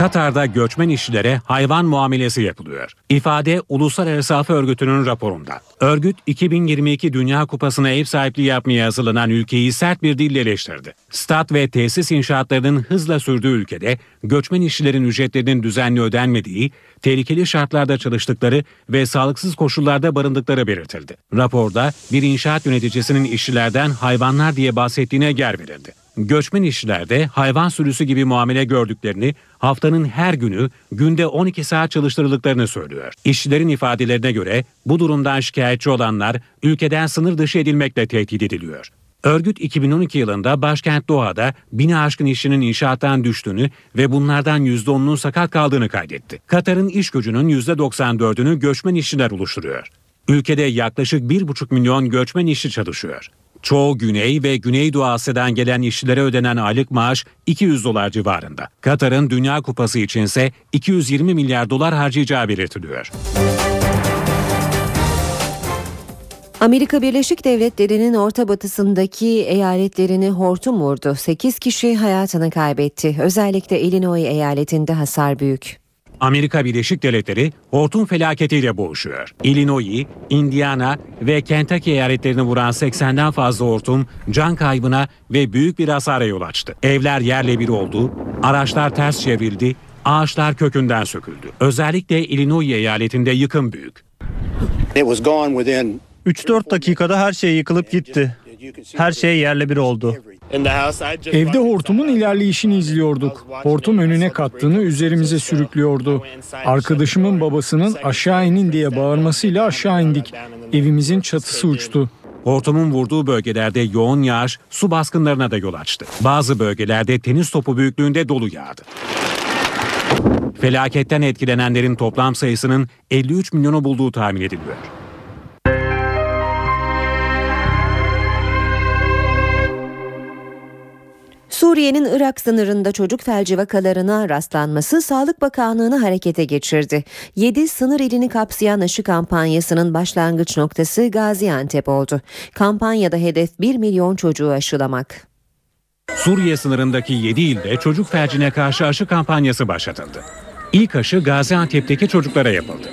Katar'da göçmen işçilere hayvan muamelesi yapılıyor. İfade Uluslararası Af Örgütü'nün raporunda. Örgüt 2022 Dünya Kupası'na ev sahipliği yapmaya hazırlanan ülkeyi sert bir dille eleştirdi. Stat ve tesis inşaatlarının hızla sürdüğü ülkede göçmen işçilerin ücretlerinin düzenli ödenmediği, tehlikeli şartlarda çalıştıkları ve sağlıksız koşullarda barındıkları belirtildi. Raporda bir inşaat yöneticisinin işçilerden hayvanlar diye bahsettiğine yer verildi. Göçmen işçilerde hayvan sürüsü gibi muamele gördüklerini, haftanın her günü günde 12 saat çalıştırıldıklarını söylüyor. İşçilerin ifadelerine göre bu durumdan şikayetçi olanlar ülkeden sınır dışı edilmekle tehdit ediliyor. Örgüt 2012 yılında başkent Doha'da bini aşkın işçinin inşaattan düştüğünü ve bunlardan %10'unun sakat kaldığını kaydetti. Katar'ın iş gücünün %94'ünü göçmen işçiler oluşturuyor. Ülkede yaklaşık 1,5 milyon göçmen işçi çalışıyor. Çoğu Güney ve Güneydoğu Asya'dan gelen işçilere ödenen aylık maaş 200 dolar civarında. Katar'ın Dünya Kupası içinse 220 milyar dolar harcayacağı belirtiliyor. Amerika Birleşik Devletleri'nin orta batısındaki eyaletlerini hortum vurdu. 8 kişi hayatını kaybetti. Özellikle Illinois eyaletinde hasar büyük. Amerika Birleşik Devletleri hortum felaketiyle boğuşuyor. Illinois, Indiana ve Kentucky eyaletlerini vuran 80'den fazla hortum can kaybına ve büyük bir hasara yol açtı. Evler yerle bir oldu, araçlar ters çevrildi, ağaçlar kökünden söküldü. Özellikle Illinois eyaletinde yıkım büyük. 3-4 dakikada her şey yıkılıp gitti. Her şey yerle bir oldu. Evde hortumun ilerleyişini izliyorduk. Hortum önüne kattığını üzerimize sürüklüyordu. Arkadaşımın babasının aşağı inin diye bağırmasıyla aşağı indik. Evimizin çatısı uçtu. Hortumun vurduğu bölgelerde yoğun yağış su baskınlarına da yol açtı. Bazı bölgelerde tenis topu büyüklüğünde dolu yağdı. Felaketten etkilenenlerin toplam sayısının 53 milyonu bulduğu tahmin ediliyor. Suriye'nin Irak sınırında çocuk felci vakalarına rastlanması Sağlık Bakanlığı'nı harekete geçirdi. 7 sınır ilini kapsayan aşı kampanyasının başlangıç noktası Gaziantep oldu. Kampanyada hedef 1 milyon çocuğu aşılamak. Suriye sınırındaki 7 ilde çocuk felcine karşı aşı kampanyası başlatıldı. İlk aşı Gaziantep'teki çocuklara yapıldı.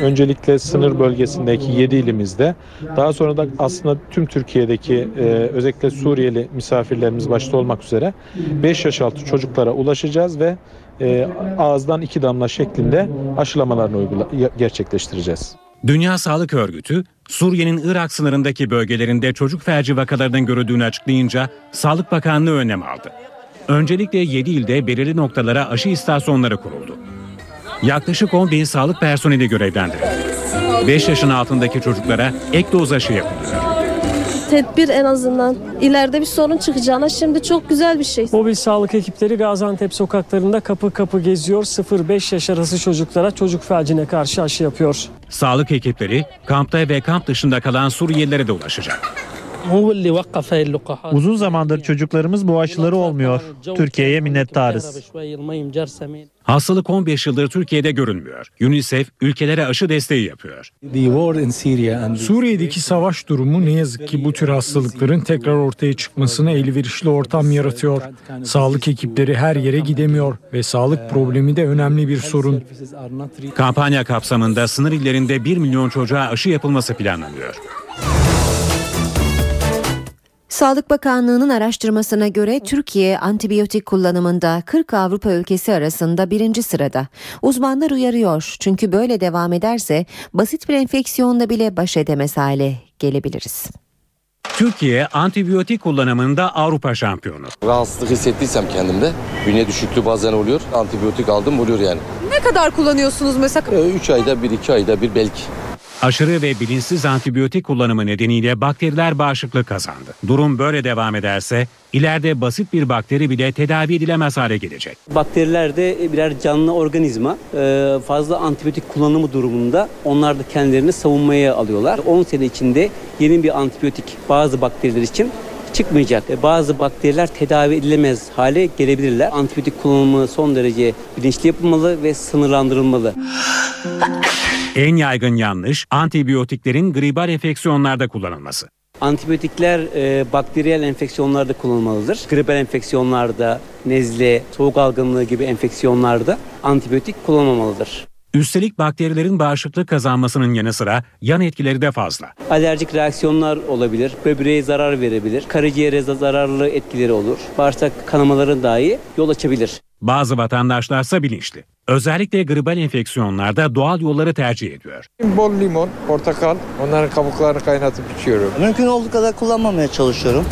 Öncelikle sınır bölgesindeki 7 ilimizde daha sonra da aslında tüm Türkiye'deki e, özellikle Suriyeli misafirlerimiz başta olmak üzere 5 yaş altı çocuklara ulaşacağız ve e, ağızdan iki damla şeklinde aşılamalarını uygula- gerçekleştireceğiz. Dünya Sağlık Örgütü, Suriye'nin Irak sınırındaki bölgelerinde çocuk felci vakalarının görüldüğünü açıklayınca Sağlık Bakanlığı önlem aldı. Öncelikle 7 ilde belirli noktalara aşı istasyonları kuruldu. Yaklaşık 10 bin sağlık personeli görevlendirildi. 5 yaşın altındaki çocuklara ek doz aşı yapılıyor. Tedbir en azından. İleride bir sorun çıkacağına şimdi çok güzel bir şey. Mobil sağlık ekipleri Gaziantep sokaklarında kapı kapı geziyor. 0-5 yaş arası çocuklara çocuk felcine karşı aşı yapıyor. Sağlık ekipleri kampta ve kamp dışında kalan Suriyelilere de ulaşacak. Uzun zamandır çocuklarımız bu aşıları olmuyor. Türkiye'ye minnettarız. Hastalık 15 yıldır Türkiye'de görünmüyor. UNICEF ülkelere aşı desteği yapıyor. Suriye'deki savaş durumu ne yazık ki bu tür hastalıkların tekrar ortaya çıkmasına elverişli ortam yaratıyor. Sağlık ekipleri her yere gidemiyor ve sağlık problemi de önemli bir sorun. Kampanya kapsamında sınır illerinde 1 milyon çocuğa aşı yapılması planlanıyor. Sağlık Bakanlığı'nın araştırmasına göre Türkiye antibiyotik kullanımında 40 Avrupa ülkesi arasında birinci sırada. Uzmanlar uyarıyor çünkü böyle devam ederse basit bir enfeksiyonla bile baş edemez hale gelebiliriz. Türkiye antibiyotik kullanımında Avrupa şampiyonu. Rahatsızlık hissettiysem kendimde bünye düşüklüğü bazen oluyor. Antibiyotik aldım oluyor yani. Ne kadar kullanıyorsunuz mesela? 3 ayda bir iki ayda bir belki. Aşırı ve bilinçsiz antibiyotik kullanımı nedeniyle bakteriler bağışıklık kazandı. Durum böyle devam ederse ileride basit bir bakteri bile tedavi edilemez hale gelecek. Bakteriler de birer canlı organizma. Ee, Fazla antibiyotik kullanımı durumunda onlar da kendilerini savunmaya alıyorlar. 10 sene içinde yeni bir antibiyotik bazı bakteriler için çıkmayacak. Ee, Bazı bakteriler tedavi edilemez hale gelebilirler. Antibiyotik kullanımı son derece bilinçli yapılmalı ve sınırlandırılmalı. En yaygın yanlış antibiyotiklerin gribal enfeksiyonlarda kullanılması. Antibiyotikler e, bakteriyel enfeksiyonlarda kullanılmalıdır. Gribal enfeksiyonlarda, nezle, soğuk algınlığı gibi enfeksiyonlarda antibiyotik kullanılmamalıdır. Üstelik bakterilerin bağışıklık kazanmasının yanı sıra yan etkileri de fazla. Alerjik reaksiyonlar olabilir, böbreğe zarar verebilir, karaciğere zararlı etkileri olur, bağırsak kanamaların dahi yol açabilir. Bazı vatandaşlarsa bilinçli. Özellikle gribal enfeksiyonlarda doğal yolları tercih ediyor. Bol limon, portakal, onların kabuklarını kaynatıp içiyorum. Mümkün olduğu kadar kullanmamaya çalışıyorum.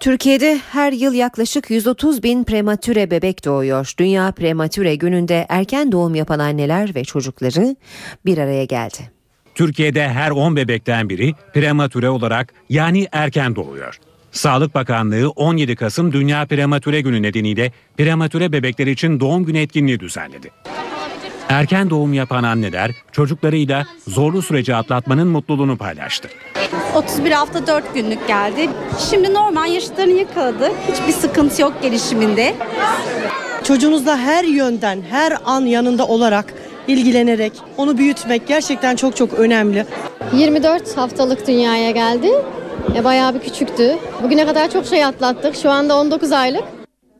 Türkiye'de her yıl yaklaşık 130 bin prematüre bebek doğuyor. Dünya Prematüre Günü'nde erken doğum yapan anneler ve çocukları bir araya geldi. Türkiye'de her 10 bebekten biri prematüre olarak yani erken doğuyor. Sağlık Bakanlığı 17 Kasım Dünya Prematüre Günü nedeniyle prematüre bebekler için doğum günü etkinliği düzenledi. Erken doğum yapan anneler çocuklarıyla zorlu süreci atlatmanın mutluluğunu paylaştı. 31 hafta 4 günlük geldi. Şimdi normal yaşıtlarını yakaladı. Hiçbir sıkıntı yok gelişiminde. Çocuğunuzla her yönden, her an yanında olarak ilgilenerek onu büyütmek gerçekten çok çok önemli. 24 haftalık dünyaya geldi. E, bayağı bir küçüktü. Bugüne kadar çok şey atlattık. Şu anda 19 aylık.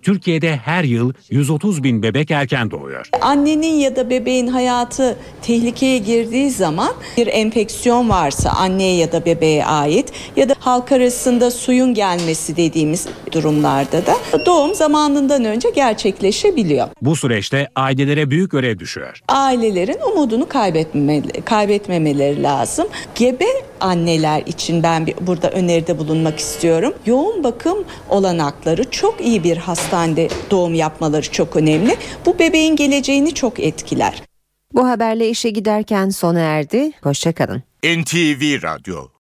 Türkiye'de her yıl 130 bin bebek erken doğuyor. Annenin ya da bebeğin hayatı tehlikeye girdiği zaman bir enfeksiyon varsa anneye ya da bebeğe ait ya da halk arasında suyun gelmesi dediğimiz durumlarda da doğum zamanından önce gerçekleşebiliyor. Bu süreçte ailelere büyük görev düşüyor. Ailelerin umudunu kaybetmemeli, kaybetmemeleri lazım. Gebe anneler için ben bir, burada öneride bulunmak istiyorum. Yoğun bakım olanakları çok iyi bir hastanede doğum yapmaları çok önemli. Bu bebeğin geleceğini çok etkiler. Bu haberle işe giderken sona erdi. Hoşçakalın. NTV Radyo